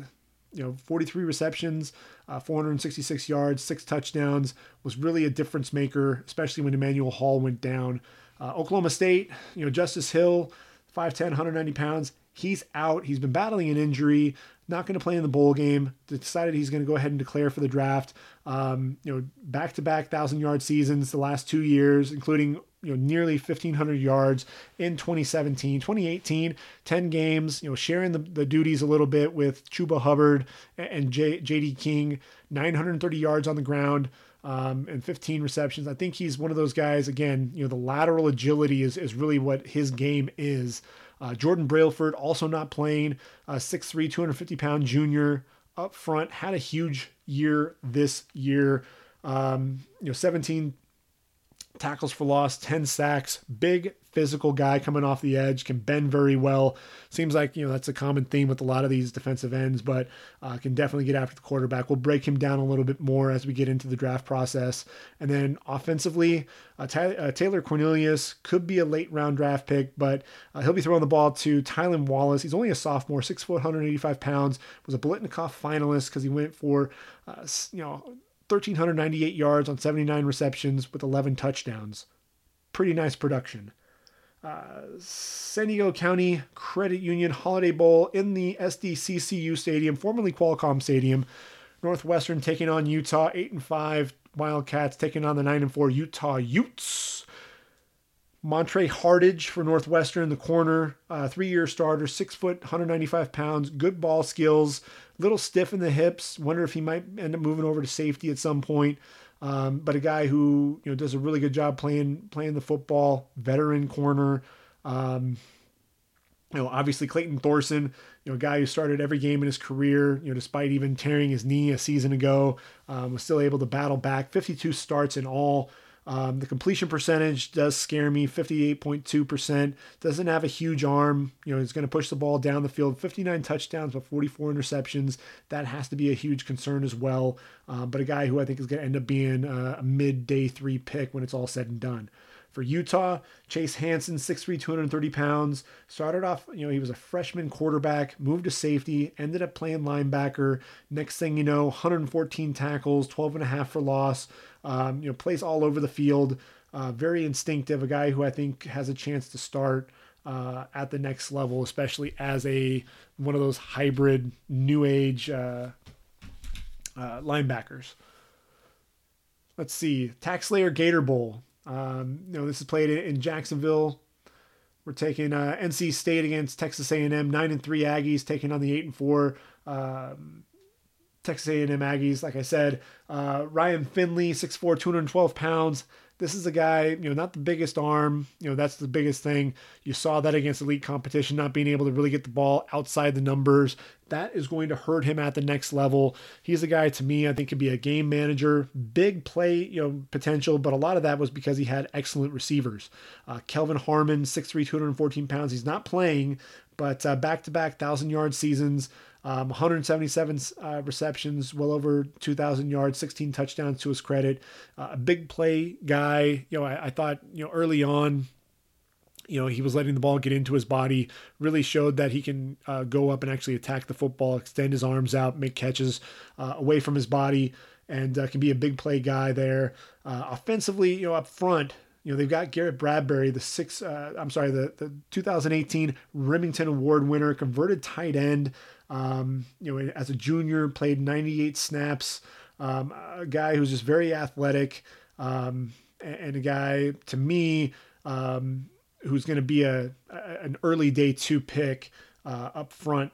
you know, 43 receptions, uh, 466 yards, six touchdowns, was really a difference maker, especially when Emmanuel Hall went down. Uh, Oklahoma State, you know, Justice Hill, 5'10", 190 pounds. He's out. He's been battling an injury not going to play in the bowl game. Decided he's going to go ahead and declare for the draft. Um, you know, back to back thousand yard seasons the last two years, including you know nearly 1500 yards in 2017 2018 10 games you know sharing the, the duties a little bit with chuba hubbard and J, jd king 930 yards on the ground um, and 15 receptions i think he's one of those guys again you know the lateral agility is, is really what his game is uh, Jordan Brailford also not playing. Uh, 6'3", 250 pound junior up front had a huge year this year. Um, you know, 17 tackles for loss, 10 sacks, big physical guy coming off the edge, can bend very well. Seems like, you know, that's a common theme with a lot of these defensive ends, but uh, can definitely get after the quarterback. We'll break him down a little bit more as we get into the draft process. And then offensively, uh, uh, Taylor Cornelius could be a late round draft pick, but uh, he'll be throwing the ball to Tylan Wallace. He's only a sophomore, 6 foot, 185 pounds, was a Biletnikoff finalist because he went for, uh, you know, 1,398 yards on 79 receptions with 11 touchdowns. Pretty nice production. Uh, San Diego County Credit Union Holiday Bowl in the SDCCU Stadium, formerly Qualcomm Stadium. Northwestern taking on Utah, 8 and 5. Wildcats taking on the 9 and 4 Utah Utes. Montre Hardage for Northwestern, the corner, uh, three year starter, six foot, 195 pounds, good ball skills, little stiff in the hips. Wonder if he might end up moving over to safety at some point. Um, but a guy who you know does a really good job playing playing the football, veteran corner. Um, you know, obviously Clayton Thorson, you know, a guy who started every game in his career, you know, despite even tearing his knee a season ago, um, was still able to battle back. 52 starts in all. Um, the completion percentage does scare me 58.2%. Doesn't have a huge arm. You know, he's going to push the ball down the field. 59 touchdowns, but 44 interceptions. That has to be a huge concern as well. Um, but a guy who I think is going to end up being a, a mid day three pick when it's all said and done. For Utah, Chase Hansen, 6'3, 230 pounds. Started off, you know, he was a freshman quarterback, moved to safety, ended up playing linebacker. Next thing you know, 114 tackles, 12 and a half for loss. Um, you know, plays all over the field. Uh, very instinctive, a guy who I think has a chance to start uh, at the next level, especially as a one of those hybrid new age uh, uh linebackers. Let's see, TaxSlayer Gator Bowl. Um, you know, this is played in Jacksonville. We're taking uh, NC State against Texas A&M, nine and three Aggies taking on the eight and four um, Texas A&M Aggies. Like I said, uh, Ryan Finley, 6'4", 212 pounds, this is a guy, you know, not the biggest arm. You know, that's the biggest thing. You saw that against elite competition, not being able to really get the ball outside the numbers. That is going to hurt him at the next level. He's a guy to me, I think, could be a game manager, big play, you know, potential, but a lot of that was because he had excellent receivers. Uh, Kelvin Harmon, 6'3, 214 pounds. He's not playing, but back to back thousand yard seasons. Um, 177 uh, receptions, well over 2,000 yards, 16 touchdowns to his credit. Uh, a big play guy. You know, I, I, thought you know early on, you know, he was letting the ball get into his body. Really showed that he can uh, go up and actually attack the football, extend his arms out, make catches uh, away from his body, and uh, can be a big play guy there. Uh, offensively, you know, up front, you know, they've got Garrett Bradbury, the six, uh, I'm sorry, the, the 2018 Rimington Award winner, converted tight end. Um, you know, as a junior, played 98 snaps. Um, a guy who's just very athletic, um, and a guy to me um, who's going to be a, a, an early day two pick uh, up front.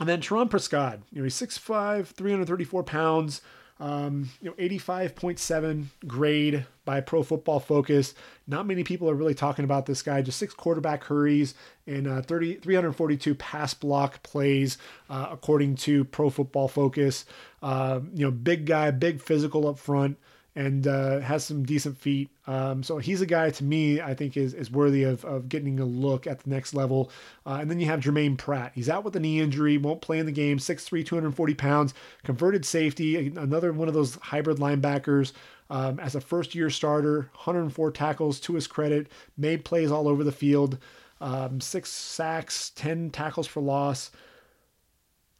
And then Terronne Prescott, you know, he's 6'5, 334 pounds. Um, you know, 85.7 grade by Pro Football Focus. Not many people are really talking about this guy. Just six quarterback hurries and uh, 30, 342 pass block plays, uh, according to Pro Football Focus. Uh, you know, big guy, big physical up front and uh, has some decent feet. Um, so he's a guy to me I think is is worthy of, of getting a look at the next level. Uh, and then you have Jermaine Pratt. He's out with a knee injury, won't play in the game. 6'3", 240 pounds, converted safety, another one of those hybrid linebackers. Um, as a first year starter, 104 tackles to his credit, made plays all over the field, um, six sacks, 10 tackles for loss.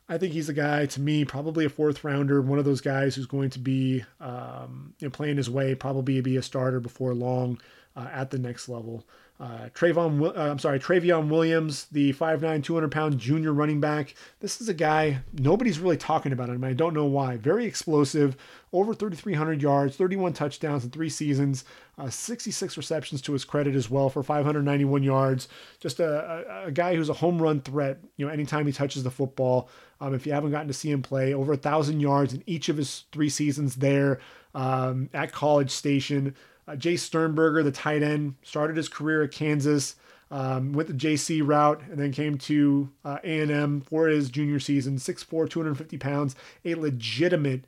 I think he's a guy to me, probably a fourth rounder, one of those guys who's going to be um, you know, playing his way, probably be a starter before long uh, at the next level. Uh, Trayvon, uh, I'm sorry, Trayveon Williams, the 5'9", 200 pound junior running back. This is a guy nobody's really talking about him. I don't know why. Very explosive, over 3,300 yards, 31 touchdowns in three seasons, uh, 66 receptions to his credit as well for 591 yards. Just a, a, a, guy who's a home run threat. You know, anytime he touches the football. Um, if you haven't gotten to see him play, over a thousand yards in each of his three seasons there um, at College Station. Uh, Jace Sternberger, the tight end, started his career at Kansas, um, went the JC route, and then came to uh, A&M for his junior season. 6'4", 250 pounds, a legitimate,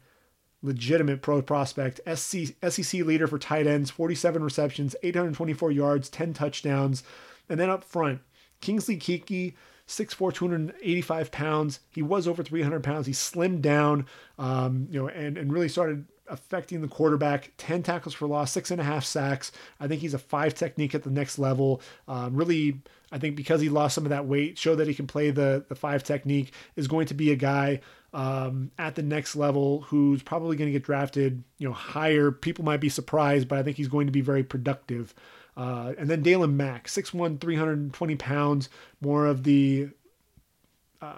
legitimate pro prospect. SC, SEC leader for tight ends, 47 receptions, 824 yards, 10 touchdowns. And then up front, Kingsley Keke, 6'4", 285 pounds. He was over 300 pounds. He slimmed down, um, you know, and, and really started affecting the quarterback. 10 tackles for loss, six and a half sacks. I think he's a five technique at the next level. Um, really, I think because he lost some of that weight, show that he can play the, the five technique, is going to be a guy um, at the next level who's probably going to get drafted, you know, higher. People might be surprised, but I think he's going to be very productive. Uh, and then Daylon Mack, 6'1", 320 pounds, more of the, uh,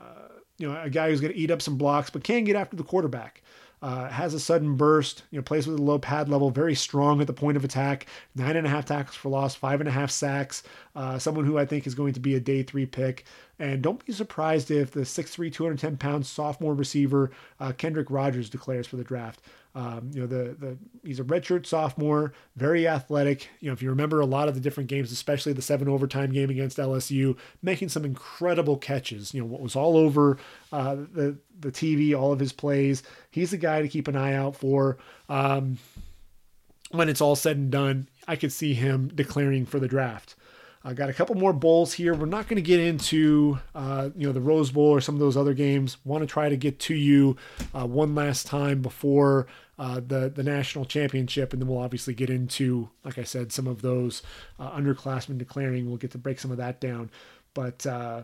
you know, a guy who's going to eat up some blocks, but can get after the quarterback. Uh, has a sudden burst, you know, plays with a low pad level, very strong at the point of attack, nine and a half tackles for loss, five and a half sacks. Uh, someone who I think is going to be a day three pick. And don't be surprised if the 6'3, 210 pound sophomore receiver, uh, Kendrick Rogers, declares for the draft. Um, you know, the the he's a redshirt sophomore, very athletic. You know, if you remember a lot of the different games, especially the seven overtime game against LSU, making some incredible catches. You know, what was all over uh, the the TV, all of his plays. He's a guy to keep an eye out for. Um, when it's all said and done, I could see him declaring for the draft. I got a couple more bowls here. We're not going to get into uh, you know the Rose Bowl or some of those other games. Want to try to get to you uh, one last time before uh, the the national championship, and then we'll obviously get into, like I said, some of those uh, underclassmen declaring. We'll get to break some of that down, but. Uh,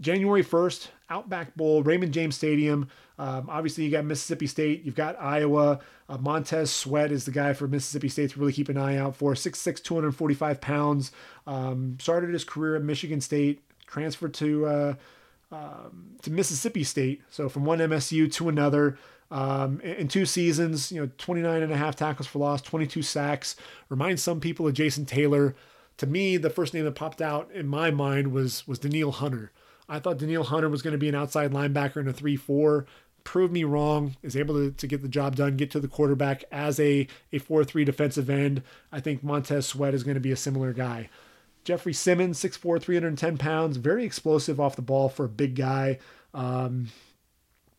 January 1st, Outback Bowl, Raymond James Stadium. Um, obviously, you got Mississippi State, you've got Iowa. Uh, Montez Sweat is the guy for Mississippi State to really keep an eye out for. 6'6, 245 pounds. Um, started his career at Michigan State, transferred to uh, um, to Mississippi State. So from one MSU to another. Um, in two seasons, you know, 29 and a half tackles for loss, 22 sacks. Reminds some people of Jason Taylor. To me, the first name that popped out in my mind was was Danielle Hunter. I thought Danielle Hunter was going to be an outside linebacker in a 3 4. Proved me wrong, is able to, to get the job done, get to the quarterback as a, a 4 3 defensive end. I think Montez Sweat is going to be a similar guy. Jeffery Simmons, 6'4, 310 pounds, very explosive off the ball for a big guy. Um,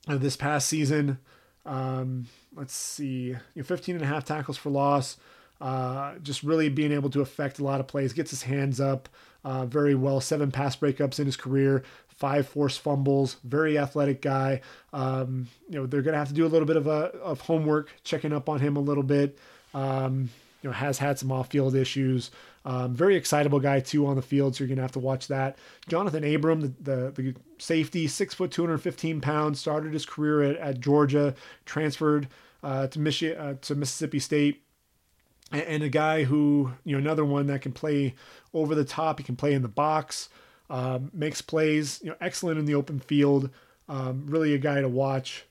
this past season, um, let's see, you know, 15 and a half tackles for loss. Uh, just really being able to affect a lot of plays, gets his hands up uh, very well. Seven pass breakups in his career, five forced fumbles. Very athletic guy. Um, you know they're going to have to do a little bit of a of homework, checking up on him a little bit. Um, you know has had some off field issues. Um, very excitable guy too on the field, so you're gonna have to watch that. Jonathan Abram, the, the, the safety, six foot, 215 pounds, started his career at, at Georgia, transferred uh, to Michigan uh, to Mississippi State and a guy who you know another one that can play over the top. He can play in the box, um, makes plays. You know, excellent in the open field. Um, really a guy to watch.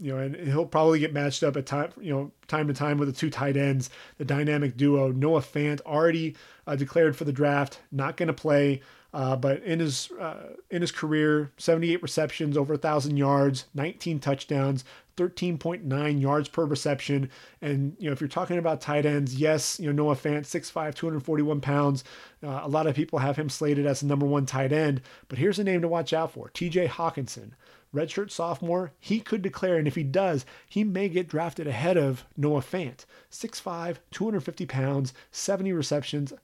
You know, and he'll probably get matched up at time, you know, time to time with the two tight ends, the dynamic duo. Noah Fant already uh, declared for the draft, not going to play. Uh, but in his uh, in his career, 78 receptions, over a thousand yards, 19 touchdowns, 13.9 yards per reception. And you know, if you're talking about tight ends, yes, you know Noah Fant, 6'5", 241 pounds. Uh, a lot of people have him slated as the number one tight end. But here's a name to watch out for: T.J. Hockenson, redshirt sophomore. He could declare, and if he does, he may get drafted ahead of Noah Fant, 6'5", 250 pounds, 70 receptions,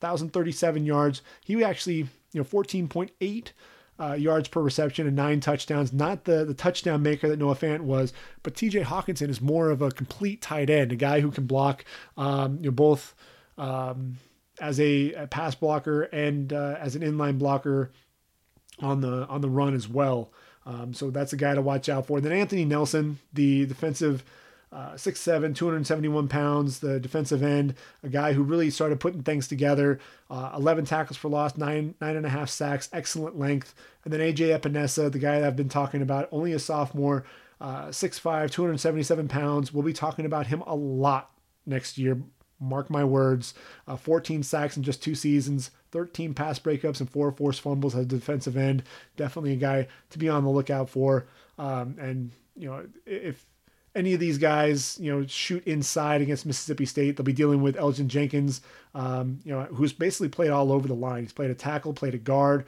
1,037 yards. He actually, you know, 14.8 uh, yards per reception and nine touchdowns. Not the, the touchdown maker that Noah Fant was, but TJ Hockenson is more of a complete tight end, a guy who can block um, you know, both um, as a, a, pass blocker and uh, as an inline blocker on the on the run as well. Um, so that's a guy to watch out for. Then Anthony Nelson, the defensive uh, 6'7, 271 pounds, the defensive end, a guy who really started putting things together. Uh, 11 tackles for loss, nine nine and a half sacks, excellent length. And then AJ Epenesa, the guy that I've been talking about, only a sophomore, uh, 6'5, 277 pounds. We'll be talking about him a lot next year. Mark my words. Uh, 14 sacks in just two seasons, 13 pass breakups, and four forced fumbles as a defensive end. Definitely a guy to be on the lookout for. Um, and you know, if any of these guys, you know, shoot inside against Mississippi State, they'll be dealing with Elgton Jenkins, um, you know, who's basically played all over the line. He's played a tackle, played a guard,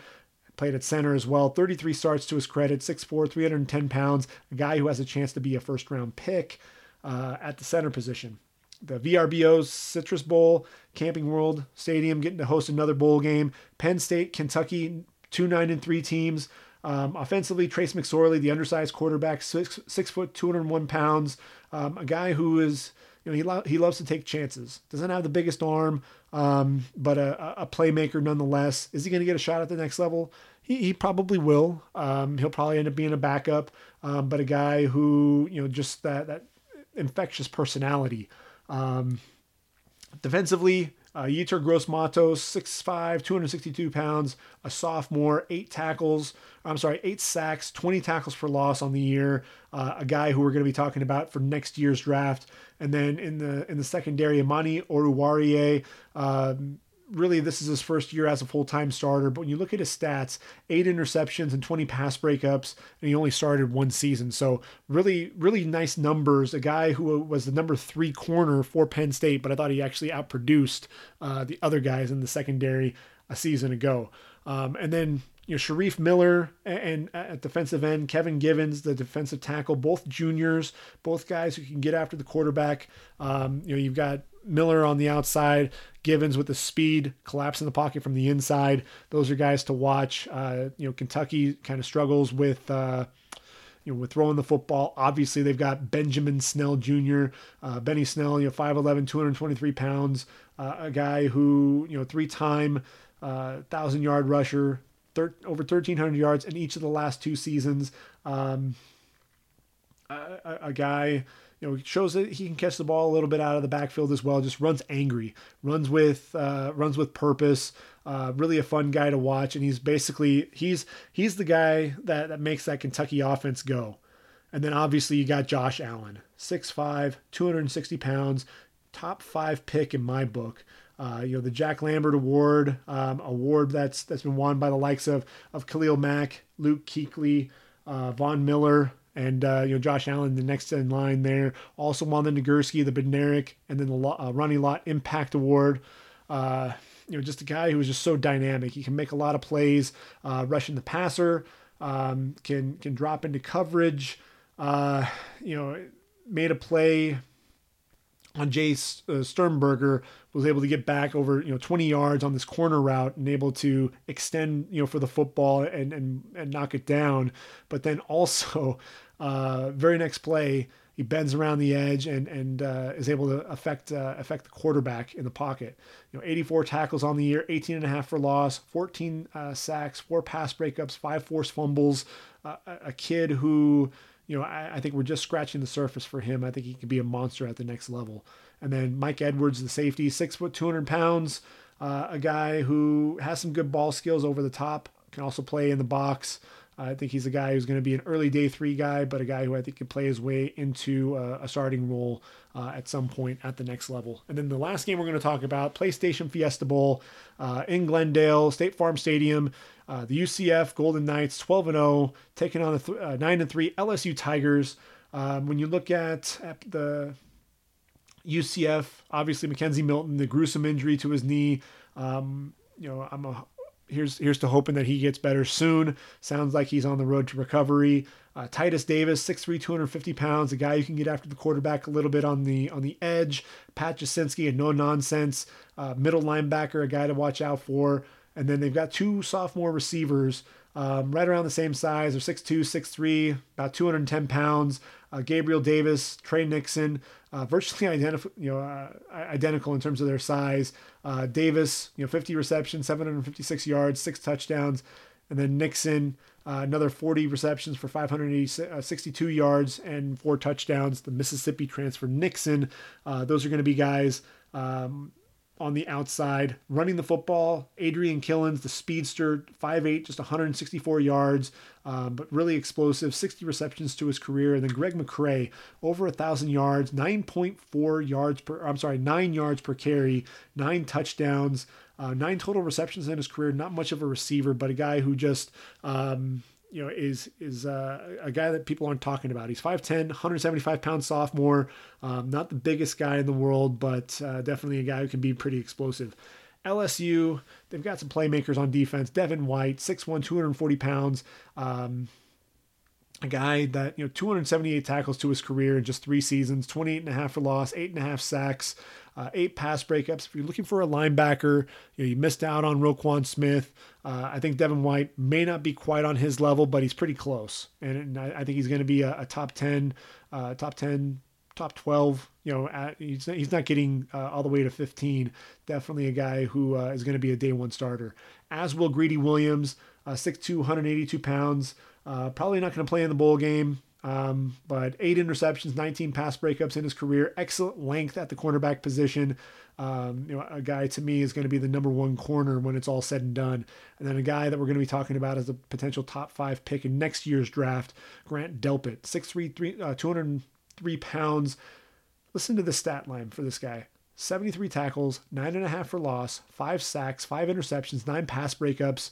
played at center as well. 33 starts to his credit, 6'4", 310 pounds, a guy who has a chance to be a first round pick uh, at the center position. The VRBO's Citrus Bowl, Camping World Stadium getting to host another bowl game. Penn State, Kentucky, two nine and three teams. Um, offensively, Trace McSorley, the undersized quarterback, six, six foot, 201 pounds, um, a guy who is, you know, he, lo- he loves to take chances. Doesn't have the biggest arm, um, but a, a playmaker nonetheless. Is he going to get a shot at the next level? He, he probably will. Um, he'll probably end up being a backup, um, but a guy who, you know, just that, that infectious personality. Um, defensively, uh, Yetur Gross Matos, 6'5, 262 pounds, a sophomore, eight tackles, I'm sorry, eight sacks, 20 tackles for loss on the year. Uh, a guy who we're going to be talking about for next year's draft. And then in the in the secondary, Amani Oruwariye, um, really this is his first year as a full-time starter but when you look at his stats eight interceptions and 20 pass breakups and he only started one season. So really really nice numbers. A guy who was the number three corner for penn state but i thought he actually outproduced uh, the other guys in the secondary a season ago. Um, and then you know, Shareef Miller and, and at defensive end, Kevin Givens, the defensive tackle, both juniors, both guys who can get after the quarterback. Um, you know, you've got Miller on the outside, Givens with the speed, collapse in the pocket from the inside. Those are guys to watch. Uh, you know, Kentucky kind of struggles with. Uh, you know, with throwing the football, obviously they've got Benjamin Snell Jr., uh, Benny Snell, you know, 5'11, 223 pounds, uh, a guy who, you know, three time uh, thousand yard rusher, thir- over 1,300 yards in each of the last two seasons. Um, a, a, guy, you know, shows that he can catch the ball a little bit out of the backfield as well. Just runs angry, runs with uh, runs with purpose. Uh, really a fun guy to watch, and he's basically he's he's the guy that that makes that Kentucky offense go. And then obviously you got Josh Allen, 6'5", 260 pounds, top five pick in my book. Uh, you know the Jack Lambert Award, um, award that's that's been won by the likes of of Khalil Mack, Luke Kuechly, uh, Von Miller, and uh, you know Josh Allen, the next in line there. Also won the Nagurski, the Bednarik, and then the uh, Ronnie Lott Impact Award. Uh, you know, just a guy who is just so dynamic. He can make a lot of plays, uh, rushing the passer, um, can can drop into coverage. Uh, you know, made a play on Jay uh, Sternberger was able to get back over you know 20 yards on this corner route and able to extend you know for the football and and, and knock it down. But then also, uh, very next play, he bends around the edge and and uh, is able to affect uh, affect the quarterback in the pocket. You know, 84 tackles on the year, 18 and a half for loss, 14 uh, sacks, four pass breakups, five forced fumbles. A kid who you know, I, I, think we're just scratching the surface for him. I think he could be a monster at the next level. And then Mike Edwards, the safety, six foot, 200 pounds, uh, a guy who has some good ball skills over the top, can also play in the box. I think he's a guy who's going to be an early day three guy, but a guy who I think can play his way into a, a starting role uh, at some point at the next level. And then the last game we're going to talk about, PlayStation Fiesta Bowl uh, in Glendale, State Farm Stadium. Uh, the UCF Golden Knights, 12 and 0, taking on the uh, 9 and 3 LSU Tigers. Um, when you look at, at the UCF, obviously McKenzie Milton, the gruesome injury to his knee. Um, you know, I'm a here's here's to hoping that he gets better soon. Sounds like he's on the road to recovery. Uh, Titus Davis, 6'3", 250 pounds, a guy who can get after the quarterback a little bit on the on the edge. Pat Jasinski, a no nonsense uh, middle linebacker, a guy to watch out for. And then they've got two sophomore receivers um, right around the same size. They're 6'2", 6'3", about 210 pounds. Uh, Gabriel Davis, Tre Nixon, uh, virtually identical, you know, uh, identical in terms of their size. Uh, Davis, you know, 50 receptions, 756 yards, six touchdowns, and then Nixon, uh, another 40 receptions for 562 uh, yards and four touchdowns. The Mississippi transfer Nixon. those are going to be guys. Um, on the outside, running the football. Adrian Killins, the speedster, 5'8, just 164 yards, um, but really explosive, 60 receptions to his career. And then Greg McCrae, over 1,000 yards, 9.4 yards per, I'm sorry, 9 yards per carry, 9 touchdowns, uh, 9 total receptions in his career. Not much of a receiver, but a guy who just, um, you know, is is uh, a guy that people aren't talking about. He's 5'10", 175 pound sophomore. Um, not the biggest guy in the world, but uh, definitely a guy who can be pretty explosive. LSU, they've got some playmakers on defense. Devin White, 6'1", 240 pounds. Um, a guy that, you know, 278 tackles to his career in just three seasons, 28 and a half for loss, eight and a half sacks uh, eight pass breakups. If you're looking for a linebacker, you, know, you missed out on Roquan Smith. Uh, I think Devin White may not be quite on his level, but he's pretty close, and, and I, I, think he's going to be a, a, top ten, uh, top ten, top twelve. You know, at, he's he's not getting uh, all the way to 15. Definitely a guy who uh, is going to be a day one starter. As will Greedy Williams, uh, 6'2", 182 pounds. Uh, probably not going to play in the bowl game. Um, but eight interceptions, 19 pass breakups in his career, excellent length at the cornerback position. Um, you know, a guy to me is going to be the number one corner when it's all said and done. And then a guy that we're going to be talking about as a potential top five pick in next year's draft, Grant Delpit, 6'3", uh, 203 pounds. Listen to the stat line for this guy. 73 tackles, nine and a half for loss, five sacks, five interceptions, nine pass breakups.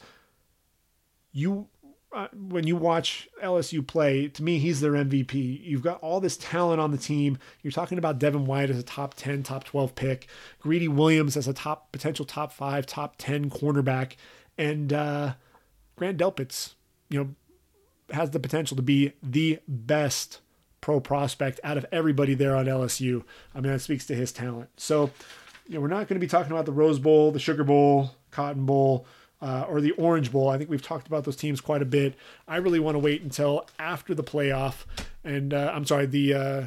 You uh, when you watch LSU play, to me, he's their MVP. You've got all this talent on the team. You're talking about Devin White as a top 10, top 12 pick, Greedy Williams as a top potential top five, top 10 cornerback. And uh, Grant Delpit's, you know, has the potential to be the best pro prospect out of everybody there on LSU. I mean, that speaks to his talent. So, you know, we're not going to be talking about the Rose Bowl, the Sugar Bowl, Cotton Bowl, uh, or the Orange Bowl. I think we've talked about those teams quite a bit. I really want to wait until after the playoff, and uh, I'm sorry, the uh,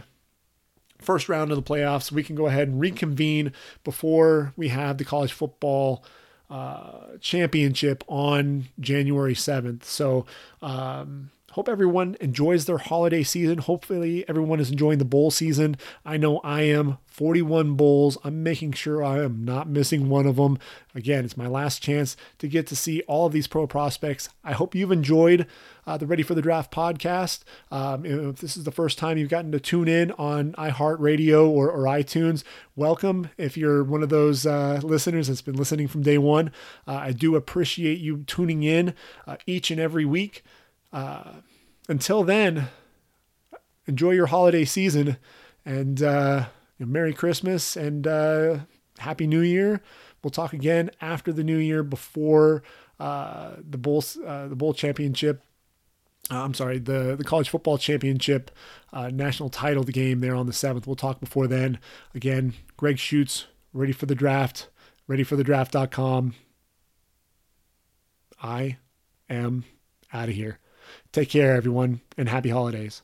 first round of the playoffs. We can go ahead and reconvene before we have the college football. Uh, championship on January 7th. So, um, hope everyone enjoys their holiday season. Hopefully, everyone is enjoying the bowl season. I know I am. 41 bowls. I'm making sure I am not missing one of them. Again, it's my last chance to get to see all of these pro prospects. I hope you've enjoyed uh, the Ready for the Draft podcast. Um, if this is the first time you've gotten to tune in on iHeartRadio or, or iTunes, welcome. If you're one of those uh, listeners that's been listening from day one, uh, I do appreciate you tuning in uh, each and every week. Uh, until then, enjoy your holiday season and uh, Merry Christmas and uh, Happy New Year. We'll talk again after the New Year before uh, the bowl uh, the bowl championship. Uh, I'm sorry, the the college football championship national title the game there on the seventh. We'll talk before then. Again, Greg Schutz, ready for the draft, ready for the draft.com. I am out of here. Take care, everyone, and happy holidays.